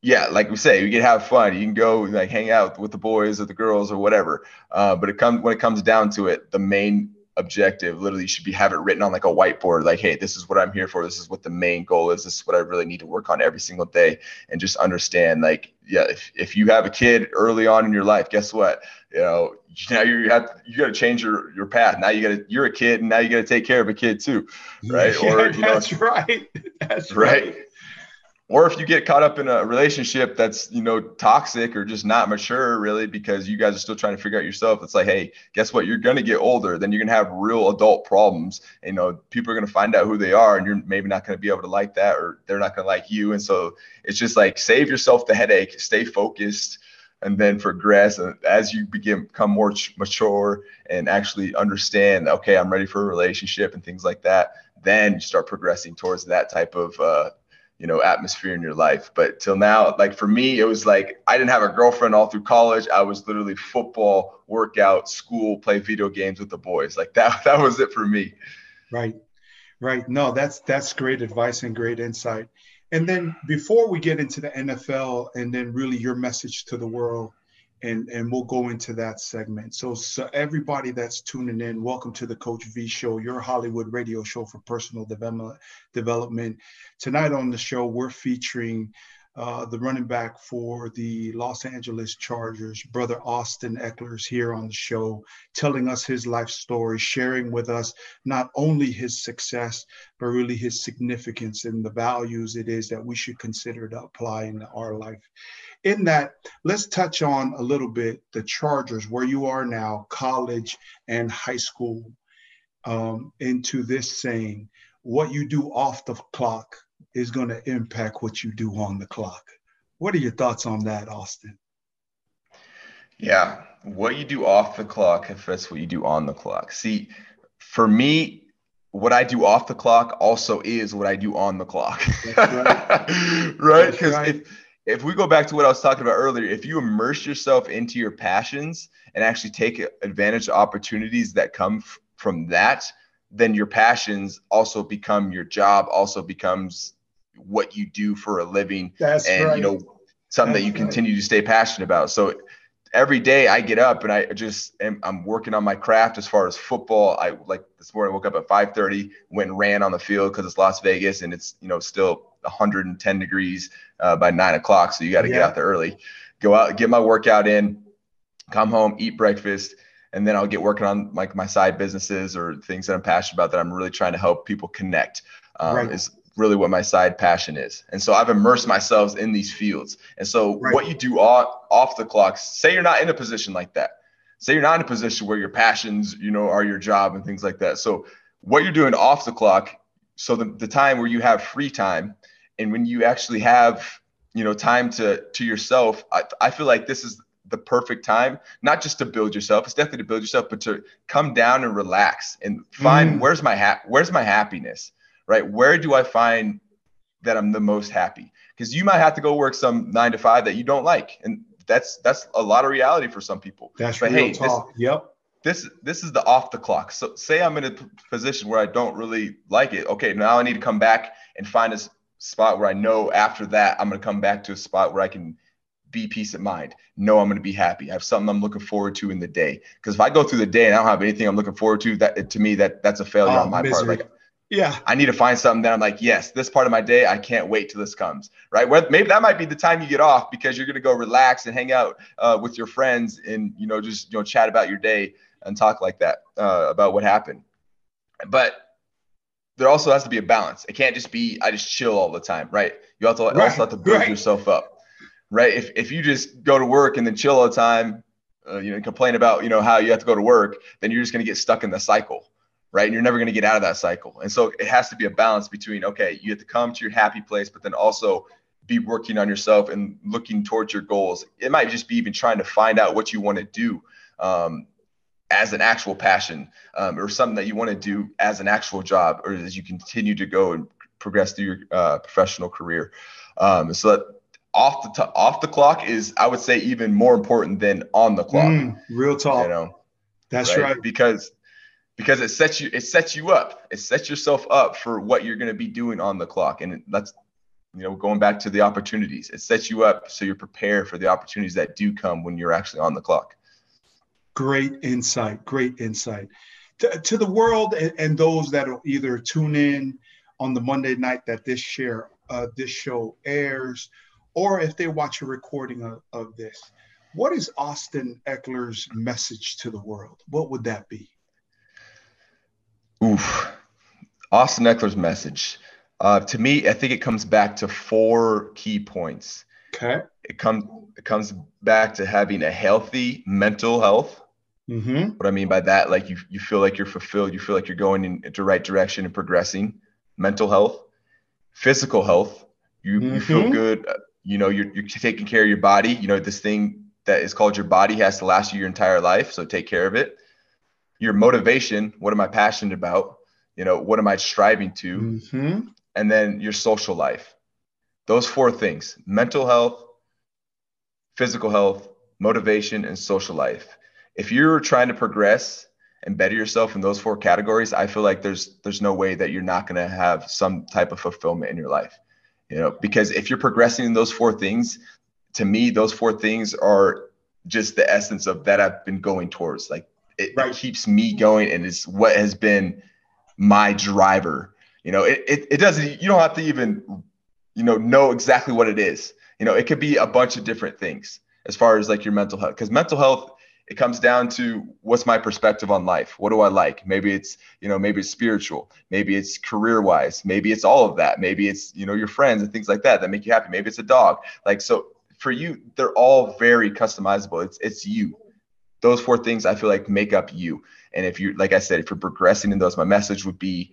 Speaker 2: yeah, like we say, you can have fun. You can go like hang out with the boys or the girls or whatever. Uh, but it comes when it comes down to it, the main objective. Literally you should be have it written on like a whiteboard like hey this is what i'm here for. This is what the main goal is. This is what i really need to work on every single day. And just understand like yeah if, if you have a kid early on in your life guess what? You know now you have you got to change your your path. Now you got to you're a kid and now you got to take care of a kid too right?
Speaker 1: Yeah, or you that's know, right. That's right, right
Speaker 2: or if you get caught up in a relationship that's you know toxic or just not mature really because you guys are still trying to figure out yourself it's like hey guess what? You're going to get older. Then you're going to have real adult problems. You know people are going to find out who they are and you're maybe not going to be able to like that or they're not going to like you. And so it's just like save yourself the headache stay focused and then progress. As you begin become more mature and actually understand okay i'm ready for a relationship and things like that then you start progressing towards that type of uh, you know atmosphere in your life. But till now like for me it was like i didn't have a girlfriend all through college. I was literally football workout school play video games with the boys. Like that that was it for me.
Speaker 1: Right. Right. No that's that's great advice and great insight. And then before we get into the nfl and then really your message to the world and and we'll go into that segment. So, so everybody that's tuning in, welcome to the Coach V Show, your Hollywood radio show for personal development. Development. Tonight on the show, we're featuring uh, the running back for the Los Angeles Chargers, brother Austin Ekeler's here on the show, telling us his life story, sharing with us not only his success, but really his significance and the values it is that we should consider to apply in our life. In that, let's touch on a little bit the Chargers, where you are now, college and high school, um, into this saying, what you do off the clock is going to impact what you do on the clock. What are your thoughts on that, Austin?
Speaker 2: Yeah, what you do off the clock affects what you do on the clock. See, for me, what I do off the clock also is what I do on the clock. right? Because right. if if we go back to what I was talking about earlier, if you immerse yourself into your passions and actually take advantage of opportunities that come f- from that, then your passions also become your job, also becomes what you do for a living.
Speaker 1: That's
Speaker 2: and
Speaker 1: right.
Speaker 2: you know, something That's that you continue right. to stay passionate about. So every day I get up and I just am I'm working on my craft as far as football. I like this morning I woke up at 5:30, went and ran on the field because it's Las Vegas and it's you know still 110 degrees uh, by nine o'clock. So you got to yeah. get out there early, go out, get my workout in, come home, eat breakfast, and then I'll get working on like my side businesses or things that I'm passionate about that I'm really trying to help people connect. Um, right. Is really what my side passion is. And so I've immersed myself in these fields. And so right. what you do off, off the clock, say you're not in a position like that. Say you're not in a position where your passions, you know, are your job and things like that. So what you're doing off the clock, so the, the time where you have free time and when you actually have you know time to to yourself I, I feel like this is the perfect time not just to build yourself it's definitely to build yourself but to come down and relax and find mm. where's my ha- where's my happiness right? Where do i find that i'm the most happy? Because you might have to go work some nine to five that you don't like and that's that's a lot of reality for some people.
Speaker 1: That's but real hey talk. This,
Speaker 2: yep. this this is the off the clock. So say i'm in a position where i don't really like it okay now i need to come back and find this spot where I know after that I'm going to come back to a spot where I can be peace of mind. Know I'm going to be happy. I have something I'm looking forward to in the day. Because if I go through the day and I don't have anything I'm looking forward to, that to me that that's a failure oh, on my misery. part. Like,
Speaker 1: yeah,
Speaker 2: I need to find something that I'm like, yes, this part of my day I can't wait till this comes. Right? Where maybe that might be the time you get off because you're going to go relax and hang out uh, with your friends and you know just you know chat about your day and talk like that uh, about what happened. But there also has to be a balance. It can't just be I just chill all the time, right? You have to right, also have to build right. yourself up, right? If if you just go to work and then chill all the time, uh, you know, complain about you know how you have to go to work, then you're just going to get stuck in the cycle, right? And you're never going to get out of that cycle. And so it has to be a balance between okay, you have to come to your happy place, but then also be working on yourself and looking towards your goals. It might just be even trying to find out what you want to do. Um, as an actual passion um, or something that you want to do as an actual job or as you continue to go and progress through your uh, professional career. Um, so that off the t- off the clock is I would say even more important than on the clock. Mm,
Speaker 1: real talk. You know, that's right? right.
Speaker 2: Because because it sets you it sets you up. It sets yourself up for what you're going to be doing on the clock, and that's you know going back to the opportunities. It sets you up so you're prepared for the opportunities that do come when you're actually on the clock.
Speaker 1: Great insight. Great insight. To, to the world and, and those that will either tune in on the Monday night that this share uh, this show airs, or if they watch a recording of, of this, what is Austin Ekeler's message to the world? What would that be?
Speaker 2: Oof. Austin Ekeler's message. Uh, to me, I think it comes back to four key points.
Speaker 1: Okay.
Speaker 2: It comes it comes back to having a healthy mental health.
Speaker 1: Mm-hmm.
Speaker 2: What I mean by that, like you you feel like you're fulfilled, you feel like you're going in the right direction and progressing. Mental health, physical health. You mm-hmm. you feel mm-hmm. good. You know you're you're taking care of your body. You know this thing that is called your body has to last you your entire life, so take care of it. Your motivation. What am I passionate about? You know what am I striving to?
Speaker 1: Mm-hmm.
Speaker 2: And then your social life. Those four things: mental health, physical health, motivation, and social life. If you're trying to progress and better yourself in those four categories, I feel like there's there's no way that you're not going to have some type of fulfillment in your life. You know, because if you're progressing in those four things, to me, those four things are just the essence of that I've been going towards. Like it, right. keeps me going and it's what has been my driver. You know, it, it, it doesn't, you don't have to even, you know, know exactly what it is. You know, it could be a bunch of different things as far as like your mental health, because mental health it comes down to what's my perspective on life? What do i like? Maybe it's you know maybe it's spiritual. Maybe it's career wise maybe it's all of that. Maybe it's you know your friends and things like that that make you happy. Maybe it's a dog. Like so for you they're all very customizable. It's it's you. Those four things i feel like make up you. And if you like i said if you're progressing in those my message would be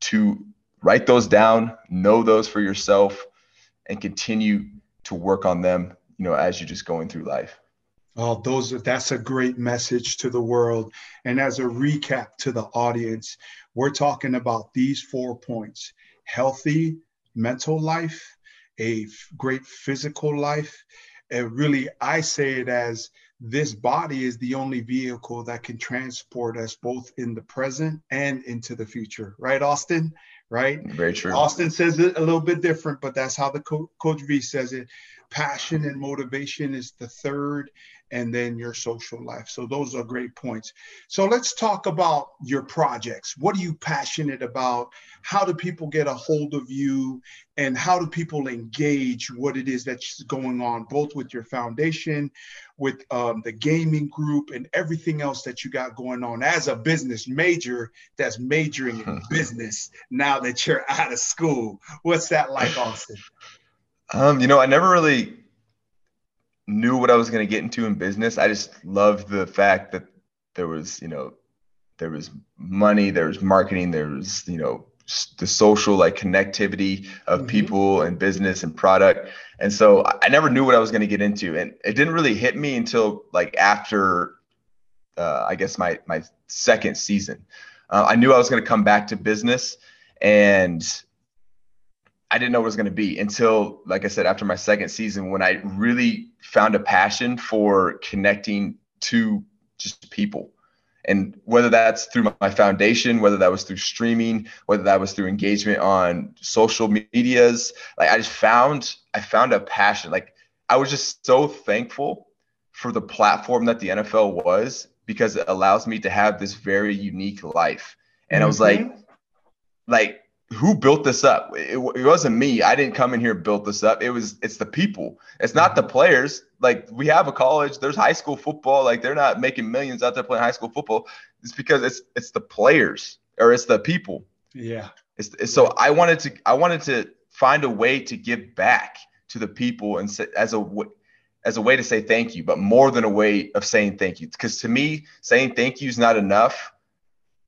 Speaker 2: to write those down know those for yourself and continue to work on them you know as you're just going through life
Speaker 1: Oh, those that's a great message to the world. And as a recap to the audience, we're talking about these four points: healthy mental life, a great physical life. And really, I say it as this body is the only vehicle that can transport us both in the present and into the future. Right, Austin? Right?
Speaker 2: Very true.
Speaker 1: Austin says it a little bit different, but that's how the co- coach V says it. Passion and motivation is the third, and then your social life. So those are great points. So let's talk about your projects. What are you passionate about? How do people get a hold of you? And how do people engage what it is that's going on, both with your foundation, with um, the gaming group, and everything else that you got going on as a business major that's majoring in business now that you're out of school? What's that like, Austin?
Speaker 2: Um, you know, I never really knew what I was going to get into in business. I just loved the fact that there was, you know, there was money, there was marketing, there was, you know, the social like connectivity of mm-hmm. people and business and product. And so I never knew what I was going to get into. And it didn't really hit me until like after, uh, I guess my, my second season. Uh, I knew I was going to come back to business and I didn't know what it was going to be until, like I said, after my second season, when I really found a passion for connecting to just people. And whether that's through my foundation, whether that was through streaming, whether that was through engagement on social medias, like I just found, I found a passion. Like I was just so thankful for the platform that the NFL was because it allows me to have this very unique life. And mm-hmm. I was like, mm-hmm. like who built this up? It, it, wasn't me. I didn't come in here and build this up. It was it's the people. It's not the players. Like we have a college. There's high school football. Like they're not making millions out there playing high school football. It's because it's it's the players or it's the people.
Speaker 1: Yeah.
Speaker 2: It's, it's so I wanted to I wanted to find a way to give back to the people and say, as a as a way to say thank you, but more than a way of saying thank you. Because to me, saying thank you is not enough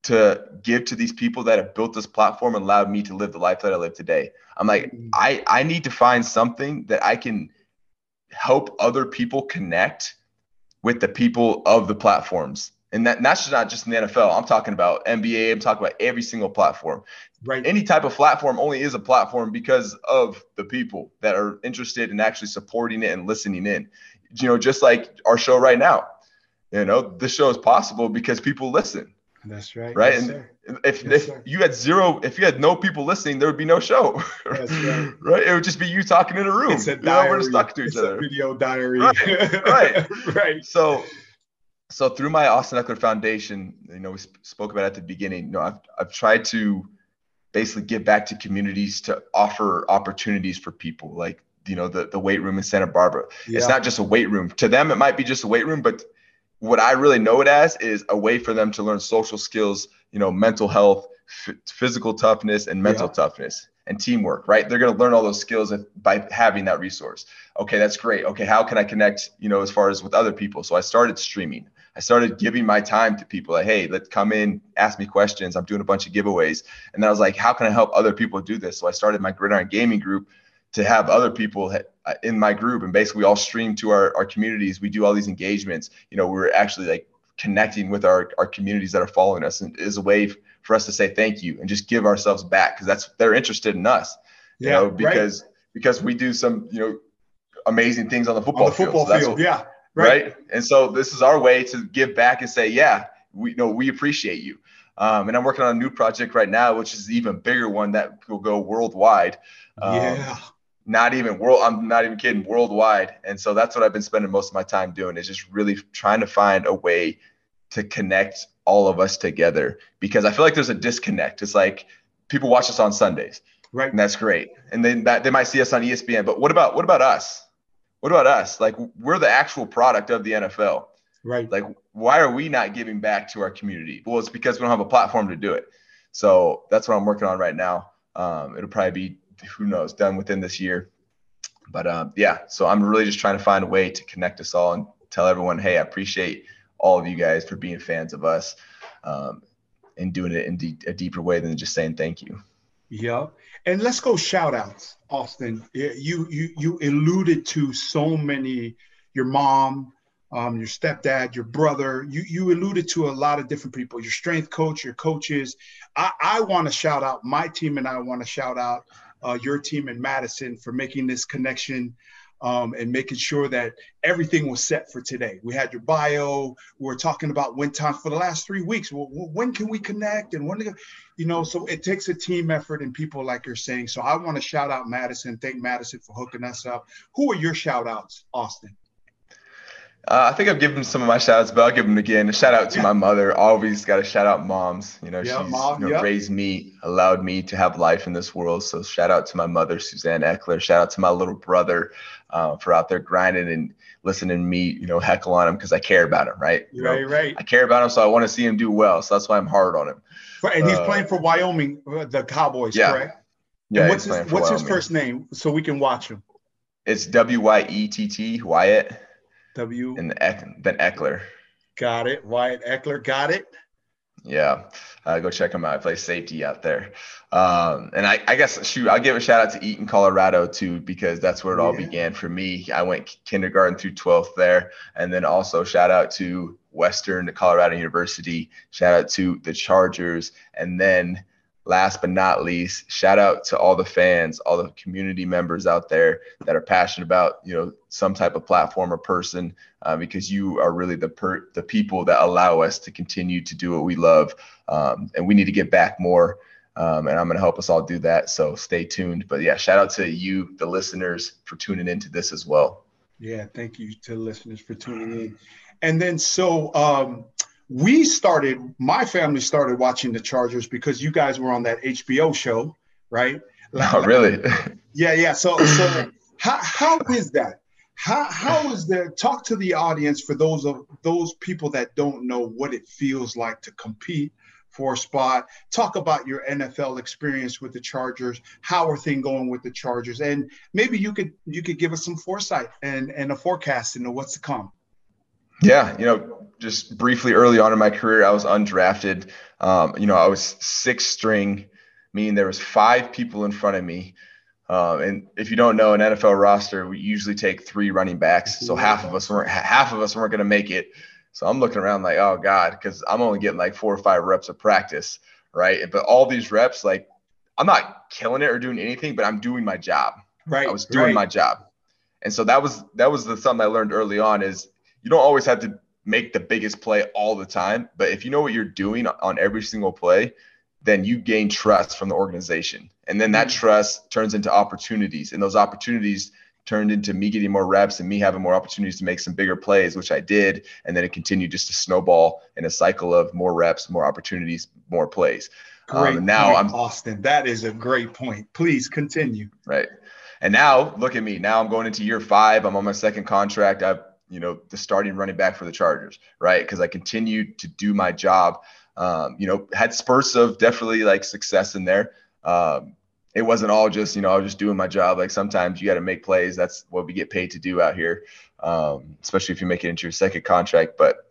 Speaker 2: to give to these people that have built this platform and allowed me to live the life that I live today. I'm like, mm-hmm. I, I need to find something that I can help other people connect with the people of the platforms. And that, and that's not just in the NFL. I'm talking about NBA. I'm talking about every single platform. Right. Any type of platform only is a platform because of the people that are interested in actually supporting it and listening in. You know, just like our show right now. You know, this show is possible because people listen.
Speaker 1: That's right.
Speaker 2: Right. Yes, and if yes, if sir. you had zero, if you had no people listening, there would be no show. right. right. It would just be you talking in a room.
Speaker 1: It's a diary.
Speaker 2: You know, we're stuck to each
Speaker 1: it's
Speaker 2: other.
Speaker 1: video diary.
Speaker 2: Right. Right. right. So so through my Austin Ekeler Foundation, you know, we sp- spoke about at the beginning, you know, I've, I've tried to basically give back to communities to offer opportunities for people like, you know, the, the weight room in Santa Barbara. Yeah. It's not just a weight room. To them, it might be just a weight room, but what I really know it as is a way for them to learn social skills, you know, mental health, f- physical toughness, and mental yeah. toughness and teamwork, right? They're going to learn all those skills by having that resource. Okay, that's great. Okay, how can I connect, you know, as far as with other people? So I started streaming. I started giving my time to people like, hey, let's come in, ask me questions. I'm doing a bunch of giveaways. And then I was like, how can I help other people do this? So I started my Gridiron Gaming group to have other people uh, in my group. And basically, all stream to our, our communities. We do all these engagements. You know, we're actually like connecting with our, our communities that are following us and is a way for us to say thank you and just give ourselves back because that's they're interested in us. You yeah, know, because right. because we do some, you know, amazing things on the football,
Speaker 1: on the football field. field. yeah.
Speaker 2: Right. right. And so this is our way to give back and say, yeah, we you know we appreciate you. Um, and I'm working on a new project right now, which is even bigger one that will go worldwide.
Speaker 1: Um, yeah.
Speaker 2: Not even world. I'm not even kidding. Worldwide. And so that's what I've been spending most of my time doing is just really trying to find a way to connect all of us together because I feel like there's a disconnect. It's like people watch us on Sundays.
Speaker 1: Right.
Speaker 2: And that's great. And then that they might see us on ESPN. But what about what about us? what about us? Like we're the actual product of the NFL.
Speaker 1: Right.
Speaker 2: Like why are we not giving back to our community? Well, it's because we don't have a platform to do it. So that's what I'm working on right now. Um, it'll probably be who knows done within this year. But um, yeah, so I'm really just trying to find a way to connect us all and tell everyone, hey, I appreciate all of you guys for being fans of us um, and doing it in de- a deeper way than just saying thank you.
Speaker 1: Yeah. And let's go shout outs, Austin. You you you alluded to so many, your mom, um, your stepdad, your brother. You you alluded to a lot of different people, your strength coach, your coaches. I, I want to shout out my team and I want to shout out uh, your team in Madison for making this connection um, and making sure that everything was set for today. We had your bio. We were talking about when time for the last three weeks. Well, when can we connect and when, you know, so it takes a team effort and people like you're saying. So I want to shout out Madison. Thank Madison for hooking us up. Who are your shout outs, Austin?
Speaker 2: Uh, I think I've given some of my shout outs, but I'll give them again. A shout out to my mother. Always got to shout out moms. You know, yeah, she's mom, you know, raised me, allowed me to have life in this world. So shout out to my mother, Suzanne Ekeler. Shout out to my little brother uh, for out there grinding and listening to me, you know, heckle on him because I care about him, right?
Speaker 1: You right, know, right.
Speaker 2: I care about him, so I want to see him do well. So that's why I'm hard on him.
Speaker 1: And he's uh, playing for Wyoming, uh, the Cowboys,
Speaker 2: yeah.
Speaker 1: correct?
Speaker 2: Yeah.
Speaker 1: And what's his What's Wyoming. his first name so we can watch him?
Speaker 2: It's W Y E T T Wyatt.
Speaker 1: W.
Speaker 2: And then Ekeler.
Speaker 1: Got it. Wyatt Ekeler Got it.
Speaker 2: Yeah, uh, go check him out. I play safety out there. Um, and I, I, guess shoot, I'll give a shout out to Eaton, Colorado too, because that's where it all began for me. I went kindergarten through 12th there, and then also shout out to Western Colorado University. Shout out to the Chargers, and then last but not least, shout out to all the fans, all the community members out there that are passionate about, you know, some type of platform or person, uh, because you are really the per- the people that allow us to continue to do what we love, um, and we need to get back more. Um, and I'm going to help us all do that. So stay tuned. But yeah, shout out to you, the listeners, for tuning into this as well.
Speaker 1: Yeah, thank you to listeners for tuning in. And then so um, we started my family started watching the chargers because you guys were on that hbo show right?
Speaker 2: Oh really?
Speaker 1: Yeah yeah. So so how, how is that? How how is that? talk to the audience for those of those people that don't know what it feels like to compete for a spot. Talk about your nfl experience with the chargers. How are things going with the chargers? And maybe you could you could give us some foresight and and a forecast into what's to come
Speaker 2: yeah, you know, just briefly early on in my career, I was undrafted. Um, you know, I was six string, meaning there was five people in front of me. Um, and if you don't know, an NFL roster, we usually take three running backs. So half of us weren't half of us weren't going to make it. So I'm looking around like, oh God, because I'm only getting like four or five reps of practice, right? But all these reps, like I'm not killing it or doing anything, but I'm doing my job.
Speaker 1: Right.
Speaker 2: I was doing
Speaker 1: right.
Speaker 2: my job. And so that was that was the something I learned early on is you don't always have to make the biggest play all the time, but if you know what you're doing on every single play, then you gain trust from the organization. And then that mm-hmm. trust turns into opportunities. And those opportunities turned into me getting more reps and me having more opportunities to make some bigger plays, which I did. And then it continued just to snowball in a cycle of more reps, more opportunities, more plays.
Speaker 1: Great um, now point, I'm Austin. That is a great point. Please continue.
Speaker 2: Right. And now look at me. Now I'm going into year five. I'm on my second contract. I've, you know, the starting running back for the Chargers, right? Because I continued to do my job. Um, you know, had spurts of definitely like success in there. Um, it wasn't all just, you know, I was just doing my job. Like sometimes you got to make plays. That's what we get paid to do out here, um, especially if you make it into your second contract. But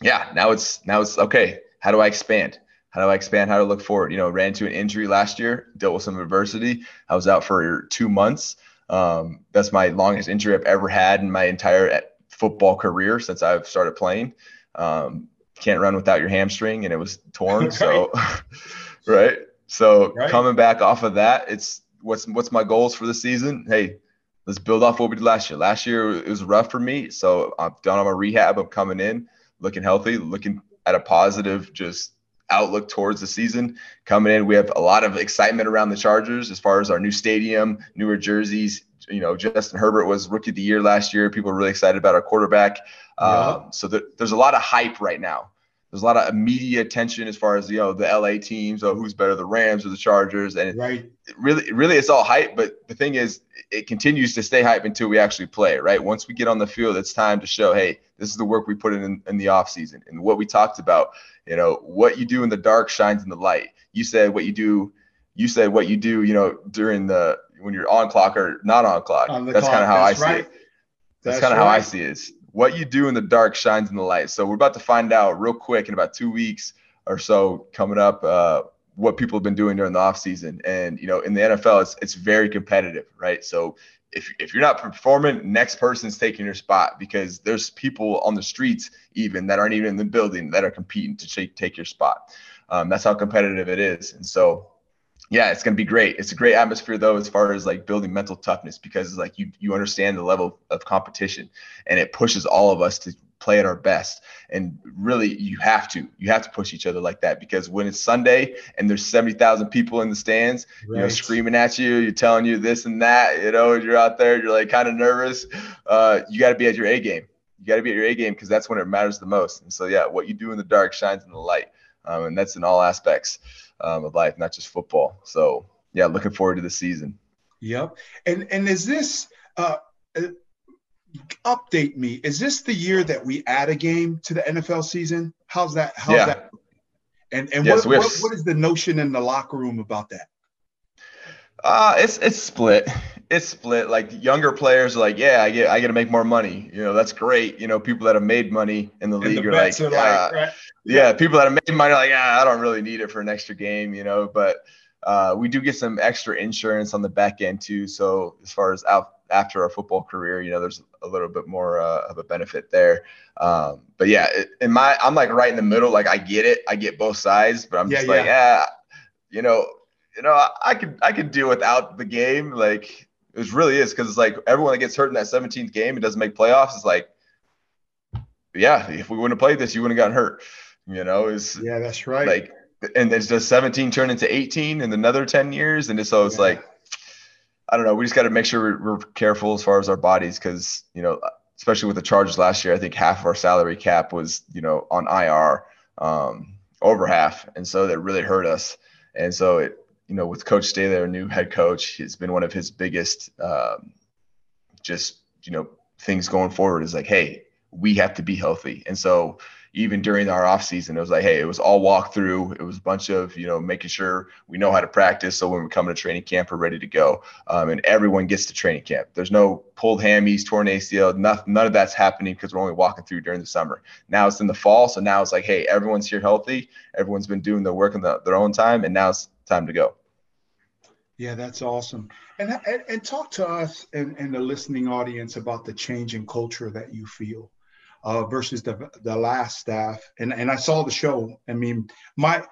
Speaker 2: yeah, now it's now it's okay. How do I expand? How do I expand? How to look forward? You know, ran into an injury last year, dealt with some adversity. I was out for two months. Um, that's my longest injury I've ever had in my entire football career since I've started playing. Um, can't run without your hamstring, and it was torn. right. So, right. So right. coming back off of that, it's what's what's my goals for the season? Hey, let's build off what we did last year. Last year it was rough for me, so I've done all my rehab. I'm coming in, looking healthy, looking at a positive, just outlook towards the season coming in. We have a lot of excitement around the Chargers as far as our new stadium, newer jerseys. You know, Justin Herbert was rookie of the year last year. People are really excited about our quarterback. Yeah. Um, so there's a lot of hype right now. There's a lot of media attention as far as you know the LA teams or who's better, the Rams or the Chargers, and
Speaker 1: right.
Speaker 2: It really, really, it's all hype. But the thing is, it continues to stay hype until we actually play. Right? Once we get on the field, it's time to show, hey, this is the work we put in in the off season and what we talked about you know what you do in the dark shines in the light you said what you do you said what you do you know during the when you're on clock or not on clock on that's kind of how i see right. it that's, that's kind of right. how i see it is what you do in the dark shines in the light so we're about to find out real quick in about two weeks or so coming up uh, what people have been doing during the off season and you know in the nfl it's, it's very competitive right so if, if you're not performing, next person's taking your spot because there's people on the streets even that aren't even in the building that are competing to take, take your spot. Um, that's how competitive it is. And so, yeah, it's going to be great. It's a great atmosphere though, as far as like building mental toughness because like you, you understand the level of competition and it pushes all of us to play at our best. And really, you have to you have to push each other like that because when it's Sunday and there's seventy thousand people in the stands, right. you know, screaming at you, you're telling you this and that, you know, you're out there, you're like kind of nervous. Uh, you got to be at your A game. You got to be at your A game because that's when it matters the most. And so, yeah, what you do in the dark shines in the light, um, and that's in all aspects um, of life, not just football. So, yeah, looking forward to the season.
Speaker 1: Yep. And and is this uh, update me. Is this the year that we add a game to the NFL season? How's that? How's yeah. that? And and yes, what, what, what is the notion in the locker room about that?
Speaker 2: Uh, it's it's split. It's split. Like younger players are like, yeah, I get I get to make more money. You know, that's great. You know, people that have made money in the and league the are like, are like right? yeah, people that have made money are like, yeah, I don't really need it for an extra game. You know, but uh, we do get some extra insurance on the back end too. So as far as out after our football career, you know, there's a little bit more uh, of a benefit there. Um, but yeah, in my, I'm like right in the middle. Like I get it, I get both sides, but I'm yeah, just like, yeah, you know, you know, I could, I could do without the game. Like it really is because it's like everyone that gets hurt in that 17th game and doesn't make playoffs is like, yeah, if we wouldn't have played this, you wouldn't have gotten hurt. You know, is
Speaker 1: yeah, that's right.
Speaker 2: Like, and there's just 17 turn into 18 in another 10 years, and so it's yeah. like I don't know. We just got to make sure we're, careful as far as our bodies because, you know, especially with the Chargers last year, I think half of our salary cap was, you know, on IR, um, over half. And so that really hurt us. And so it, you know, with Coach Staley, our new head coach, it's been one of his biggest, um, just, you know, things going forward is like, hey, we have to be healthy. And so, even during our off season, it was like, hey, it was all walk through. It was a bunch of, you know, making sure we know how to practice. So when we come to training camp, we're ready to go. Um, and everyone gets to training camp. There's no pulled hammies, torn ACL, nothing, none of that's happening because we're only walking through during the summer. Now it's in the fall. So now it's like, hey, everyone's here healthy. Everyone's been doing the work in the, their own time. And now it's time to go.
Speaker 1: Yeah, that's awesome. And, and, and talk to us and, and the listening audience about the change in culture that you feel uh, versus the the last staff. And and I saw the show. I mean, my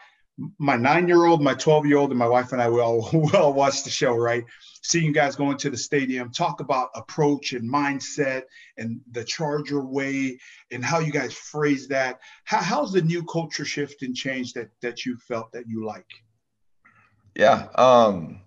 Speaker 1: my nine-year-old, my 12-year-old, and my wife and I will will watch the show. Right, seeing you guys going into the stadium, talk about approach and mindset and the Charger way and how you guys phrase that. How, how's the new culture shift and change that that you felt that you like?
Speaker 2: Yeah, um,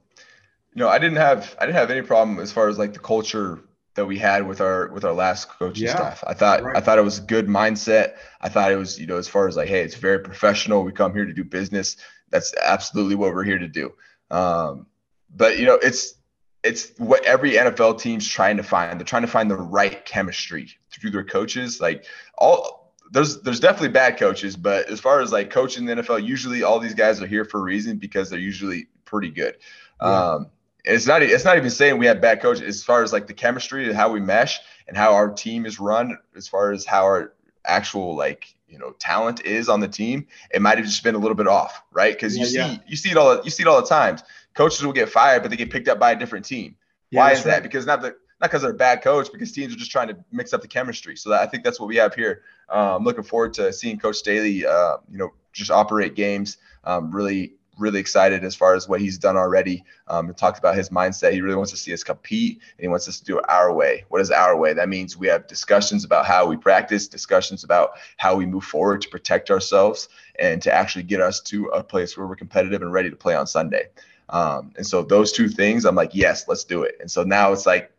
Speaker 2: you know, I didn't have I didn't have any problem as far as like the culture that we had with our with our last coaching yeah, staff. I thought right. I thought it was a good mindset. I thought it was, you know, as far as like, hey, it's very professional. We come here to do business. That's absolutely what we're here to do. Um, but you know, it's it's what every NFL team's trying to find. They're trying to find the right chemistry through their coaches. Like all there's there's definitely bad coaches, but as far as like coaching the NFL, usually all these guys are here for a reason because they're usually pretty good. Yeah. Um, it's not it's not even saying we have bad coaches. As far as like the chemistry and how we mesh and how our team is run as far as how our actual like you know talent is on the team it might have just been a little bit off right? Because you yeah, see yeah. you see it all you see it all the times. Coaches will get fired but they get picked up by a different team. Yeah, why is right. that because not the not because they're a bad coach because teams are just trying to mix up the chemistry. So that, i think that's what we have here. Um, i'm looking forward to seeing coach staley uh, you know just operate games um, really really excited as far as what he's done already. Um, talked about his mindset. He really wants to see us compete and he wants us to do it our way. What is our way? That means we have discussions about how we practice, discussions about how we move forward to protect ourselves and to actually get us to a place where we're competitive and ready to play on Sunday. Um, and so those two things, I'm like, yes, let's do it. And so now it's like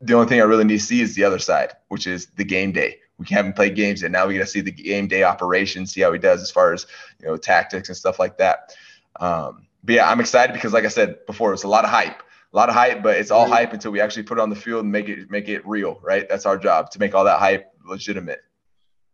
Speaker 2: the only thing I really need to see is the other side, which is the game day we haven't played games yet. Now we got to see the game day operation, see how he does as far as you know tactics and stuff like that. Um, but yeah, I'm excited because, like I said before, it's a lot of hype, a lot of hype, but it's all hype until we actually put it on the field and make it make it real, right? That's our job to make all that hype legitimate.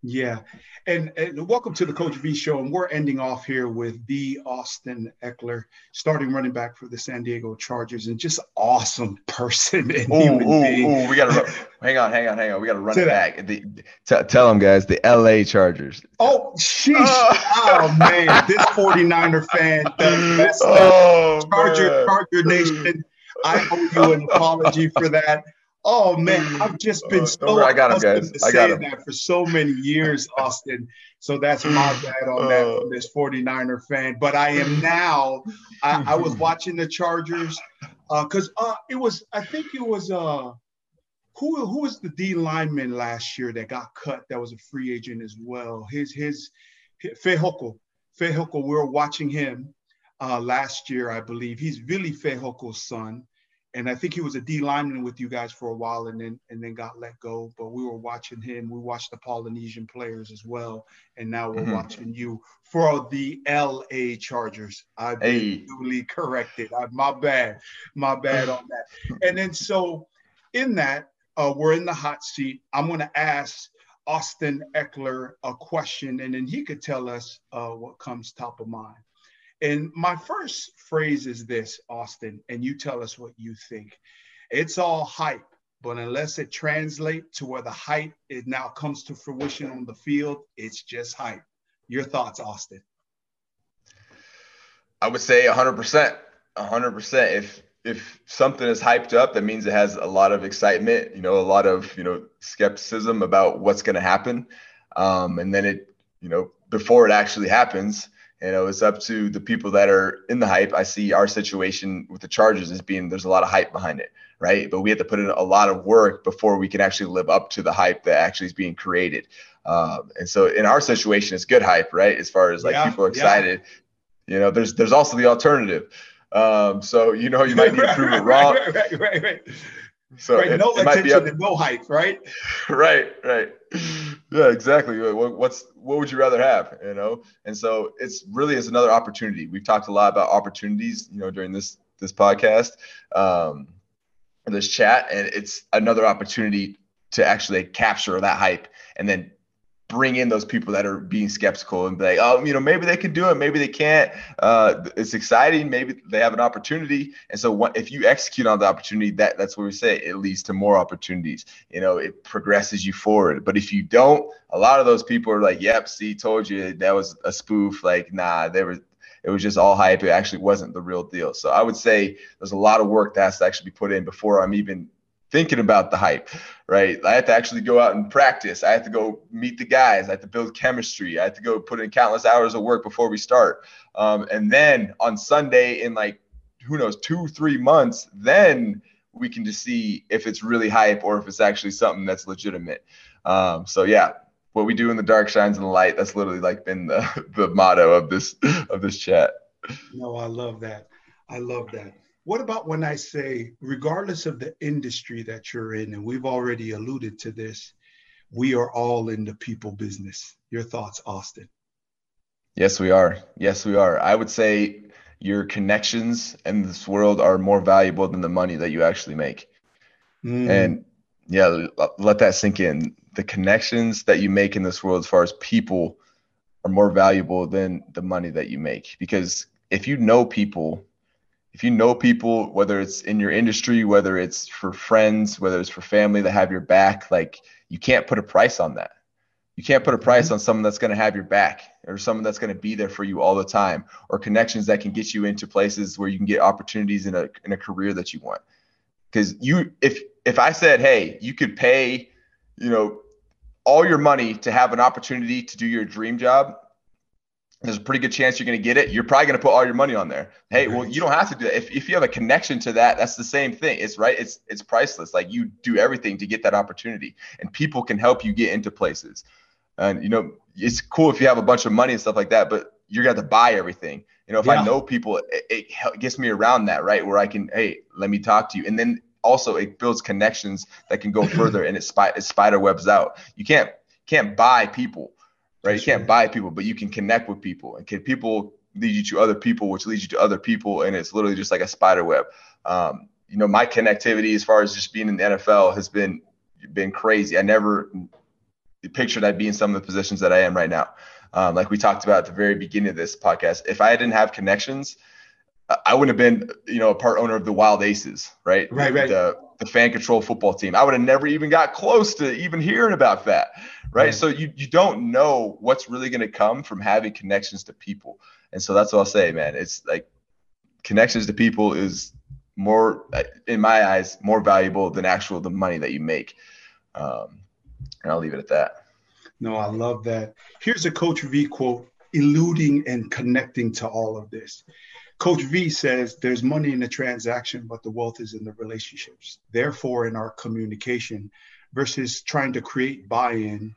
Speaker 1: Yeah. And, and, welcome to the Coach V show. And we're ending off here with the Austin Ekeler, starting running back for the San Diego Chargers, and just awesome person and ooh, human ooh, being. Ooh,
Speaker 2: we got to hang on, hang on, hang on. We got to run Say it that. back. The, t- tell them, guys, the LA Chargers.
Speaker 1: Oh, sheesh. Oh, oh man, this 49er fan, the best oh, Charger, Charger Nation. I owe you an apology for that. Oh man, I've just been so
Speaker 2: I got him, guys.
Speaker 1: I got him. that for so many years, Austin. So that's my bad on that on this 49er fan. But I am now. I, I was watching the Chargers because uh, uh, it was. I think it was. Uh, who who was the D lineman last year that got cut? That was a free agent as well. His his, his Fehoko. Fehoko. We were watching him uh, last year, I believe. He's Vili Fehoko's son and I think he was a D lineman with you guys for a while, and then and then got let go. But we were watching him. We watched the Polynesian players as well, and now we're mm-hmm. watching you for the L.A. Chargers. I've been hey. duly corrected. I, my bad, my bad on that. And then so in that, uh, we're in the hot seat. I'm going to ask Austin Ekeler a question, and then he could tell us uh, what comes top of mind. And my first phrase is this, Austin, and you tell us what you think. It's all hype, but unless it translates to where the hype it now comes to fruition on the field, it's just hype. Your thoughts, Austin?
Speaker 2: I would say 100%. 100%. If if something is hyped up, that means it has a lot of excitement, you know, a lot of, you know, skepticism about what's going to happen. Um, and then it, you know, before it actually happens, you know, it's up to the people that are in the hype. I see our situation with the Chargers as being there's a lot of hype behind it, right? But we have to put in a lot of work before we can actually live up to the hype that actually is being created. Um, and so in our situation, it's good hype, right? As far as like yeah, people are excited. Yeah. You know, there's there's also the alternative. Um, so you know, you might need to prove it wrong.
Speaker 1: right, right, right, right. So right, it, no it attention and no hype, right?
Speaker 2: right, right. Yeah, exactly. What, What's what would you rather have, you know? And so it's really is another opportunity. We've talked a lot about opportunities, you know, during this this podcast, um, this chat, and it's another opportunity to actually capture that hype and then bring in those people that are being skeptical and be like, oh, you know, maybe they can do it, maybe they can't. Uh, it's exciting, maybe they have an opportunity. And so, what, if you execute on the opportunity, that that's what we say it leads to more opportunities. You know, it progresses you forward. But if you don't, a lot of those people are like, yep, see, told you that was a spoof. Like, nah, they were. It was just all hype. It actually wasn't the real deal. So I would say there's a lot of work that has to actually be put in before I'm even thinking about the hype, right? I have to actually go out and practice. I have to go meet the guys. I have to build chemistry. I have to go put in countless hours of work before we start. Um, and then on Sunday, in like who knows, two, three months, then we can just see if it's really hype or if it's actually something that's legitimate. Um, so yeah, what we do in the dark shines in the light. That's literally like been the, the motto of this of this chat.
Speaker 1: No, I love that. I love that. What about when I say, regardless of the industry that you're in, and we've already alluded to this, we are all in the people business. Your thoughts, Austin?
Speaker 2: Yes, we are. Yes, we are. I would say your connections in this world are more valuable than the money that you actually make. Mm. And yeah, let that sink in. The connections that you make in this world, as far as people, are more valuable than the money that you make. Because if you know people if you know people, whether it's in your industry, whether it's for friends, whether it's for family that have your back, like you can't put a price on that. You can't put a price mm-hmm. on someone that's going to have your back or someone that's going to be there for you all the time or connections that can get you into places where you can get opportunities in a in a career that you want. Cuz you if if I said, "Hey, you could pay, you know, all your money to have an opportunity to do your dream job," there's a pretty good chance you're going to get it. You're probably going to put all your money on there. Hey, well, you don't have to do that. If, if you have a connection to that, that's the same thing. It's right. It's it's priceless. Like you do everything to get that opportunity, and people can help you get into places. And you know, it's cool if you have a bunch of money and stuff like that, but you're going to have to buy everything. You know, if yeah. I know people, it, it gets me around that, right? Where I can, hey, let me talk to you, and then also it builds connections that can go further, and it, spy, it spider webs out. You can't can't buy people right? You can't buy people, but you can connect with people, and can people lead you to other people, which leads you to other people, and it's literally just like a spider web. Um, you know, my connectivity as far as just being in the NFL has been been crazy. I never pictured I'd be in some of the positions that I am right now. Um, like we talked about at the very beginning of this podcast, if I didn't have connections, I wouldn't have been, you know, a part owner of the Wild Aces, right?
Speaker 1: Right, right.
Speaker 2: The, the fan control football team. I would have never even got close to even hearing about that, right? right. So you you don't know what's really going to come from having connections to people, and so that's what I'll say, man. It's like connections to people is more, in my eyes, more valuable than actual the money that you make. Um, and I'll leave it at that.
Speaker 1: No, I love that. Here's a Coach V quote, eluding and connecting to all of this. Coach V says there's money in the transaction, but the wealth is in the relationships. Therefore, in our communication versus trying to create buy in,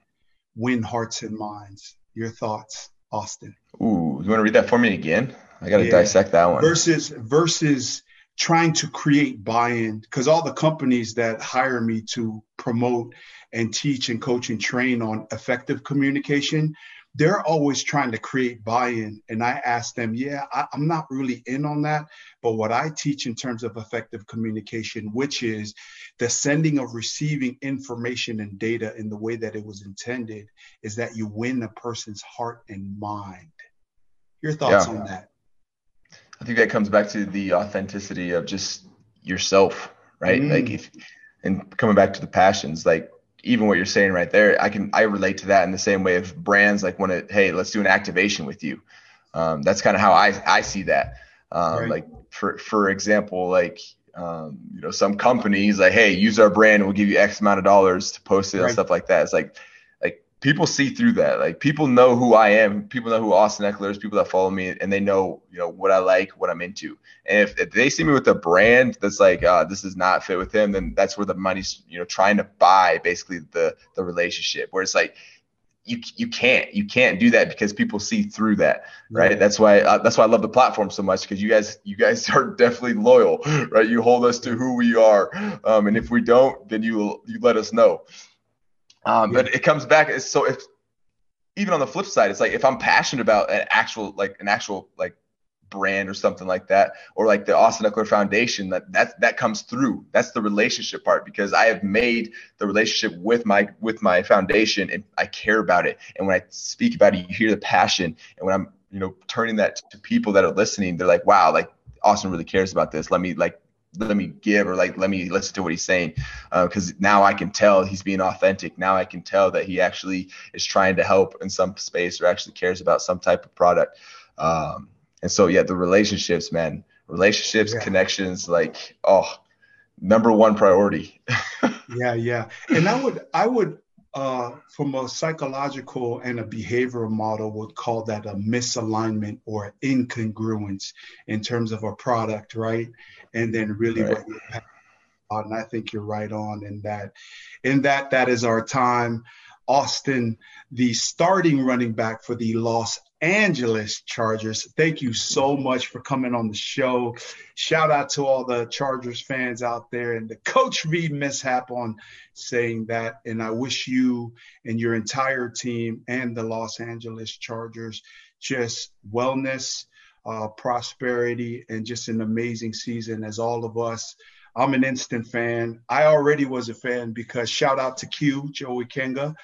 Speaker 1: win hearts and minds. Your thoughts, Austin?
Speaker 2: Ooh, you want to read that for me again? I got to yeah. dissect that one.
Speaker 1: Versus, versus trying to create buy-in because all the companies that hire me to promote and teach and coach and train on effective communication they're always trying to create buy-in. And i ask them yeah I, am not really in on that. But what i teach in terms of effective communication which is the sending of receiving information and data in the way that it was intended is that you win a person's heart and mind. Your thoughts yeah. on that?
Speaker 2: I think that comes back to the authenticity of just yourself right? Mm. like if and coming back to the passions like even what you're saying right there, I can I relate to that in the same way of brands like when it hey let's do an activation with you. Um, that's kind of how I I see that. Um, right. Like for for example, like um, you know some companies like hey use our brand and we'll give you X amount of dollars to post it right. and stuff like that. It's like people see through that. Like people know who I am. People know who Austin Ekeler is. People that follow me, and they know you know what I like, what I'm into. And if, if they see me with a brand that's like uh, this is not fit with him, then that's where the money's you know trying to buy basically the the relationship. Where it's like you you can't you can't do that because people see through that right, that's why uh, that's why i love the platform so much because you guys you guys are definitely loyal right you hold us to who we are um, and if we don't then you you let us know um, yeah. But it comes back. So if even on the flip side, it's like if I'm passionate about an actual like an actual like brand or something like that, or like the Austin Ekeler Foundation, that that that comes through. That's the relationship part because I have made the relationship with my with my foundation and I care about it. And when I speak about it, you hear the passion. And when I'm you know turning that to people that are listening, they're like, wow, like Austin really cares about this. Let me like let me give or like let me listen to what he's saying because uh, now I can tell he's being authentic. Now I can tell that he actually is trying to help in some space or actually cares about some type of product. Um, and so yeah, the relationships, man, relationships, yeah. connections, like oh, number one priority.
Speaker 1: yeah, yeah. And I would I would uh, from a psychological and a behavioral model would call that a misalignment or incongruence in terms of a product, right? And then really right. what you're and I think you're right on in that. In that, that is our time. Austin, the starting running back for the Los Angeles Chargers. Thank you so much for coming on the show. Shout out to all the Chargers fans out there and the Coach V mishap on saying that. And I wish you and your entire team and the Los Angeles Chargers just wellness, uh, prosperity, and just an amazing season as all of us. I'm an instant fan. I already was a fan because shout out to Q, Joey Kenga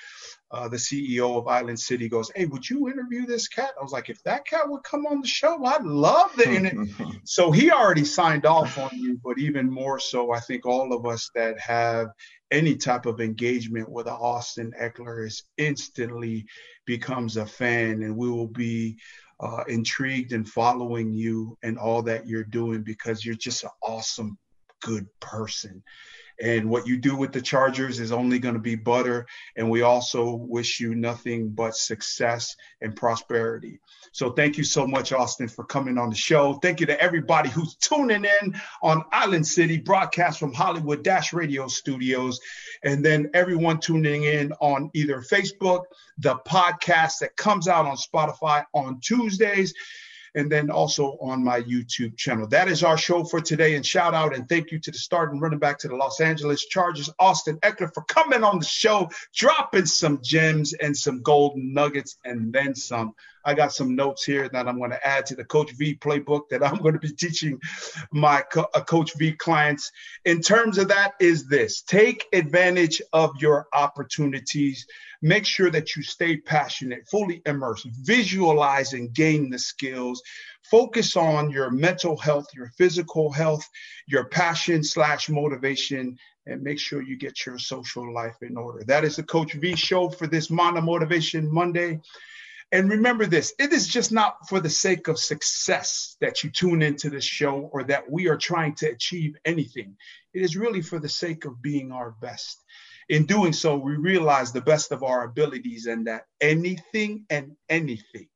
Speaker 1: uh, the CEO of Island City goes, Hey, would you interview this cat? I was like, If that cat would come on the show, I'd love the interview. so he already signed off on you, but even more so, I think all of us that have any type of engagement with Austin Ekeler is instantly becomes a fan, and we will be uh, intrigued in following you and all that you're doing because you're just an awesome, good person. And what you do with the Chargers is only going to be butter. And we also wish you nothing but success and prosperity. So thank you so much, Austin, for coming on the show. Thank you to everybody who's tuning in on Island City, broadcast from Hollywood Dash Radio Studios. And then everyone tuning in on either Facebook, the podcast that comes out on Spotify on Tuesdays and then also on my YouTube channel. That is our show for today. And shout out and thank you to the starting running back to the Los Angeles Chargers, Austin Ekeler, for coming on the show, dropping some gems and some golden nuggets and then some. I got some notes here that I'm going to add to the Coach V playbook that I'm going to be teaching my co- uh, Coach V clients. In terms of that, is this take advantage of your opportunities. Make sure that you stay passionate, fully immersed, visualize and gain the skills. Focus on your mental health, your physical health, your passion slash motivation, and make sure you get your social life in order. That is the Coach V show for this Mana Motivation Monday. And remember this it is just not for the sake of success that you tune into this show or that we are trying to achieve anything. It is really for the sake of being our best. In doing so, we realize the best of our abilities and that anything and anything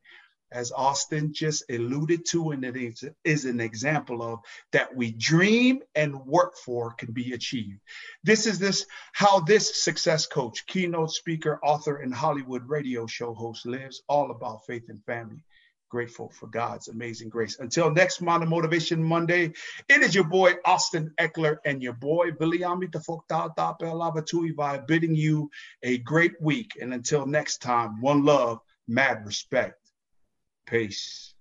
Speaker 1: as Austin just alluded to, and it is, an example of that we dream and work for can be achieved. This is this how this success coach, keynote speaker, author, and Hollywood radio show host lives all about faith and family. Grateful for God's amazing grace. Until next Mana Motivation Monday, it is your boy Austin Ekeler and your boy Billy Amita bidding you a great week. And until next time, one love, mad respect. Peace.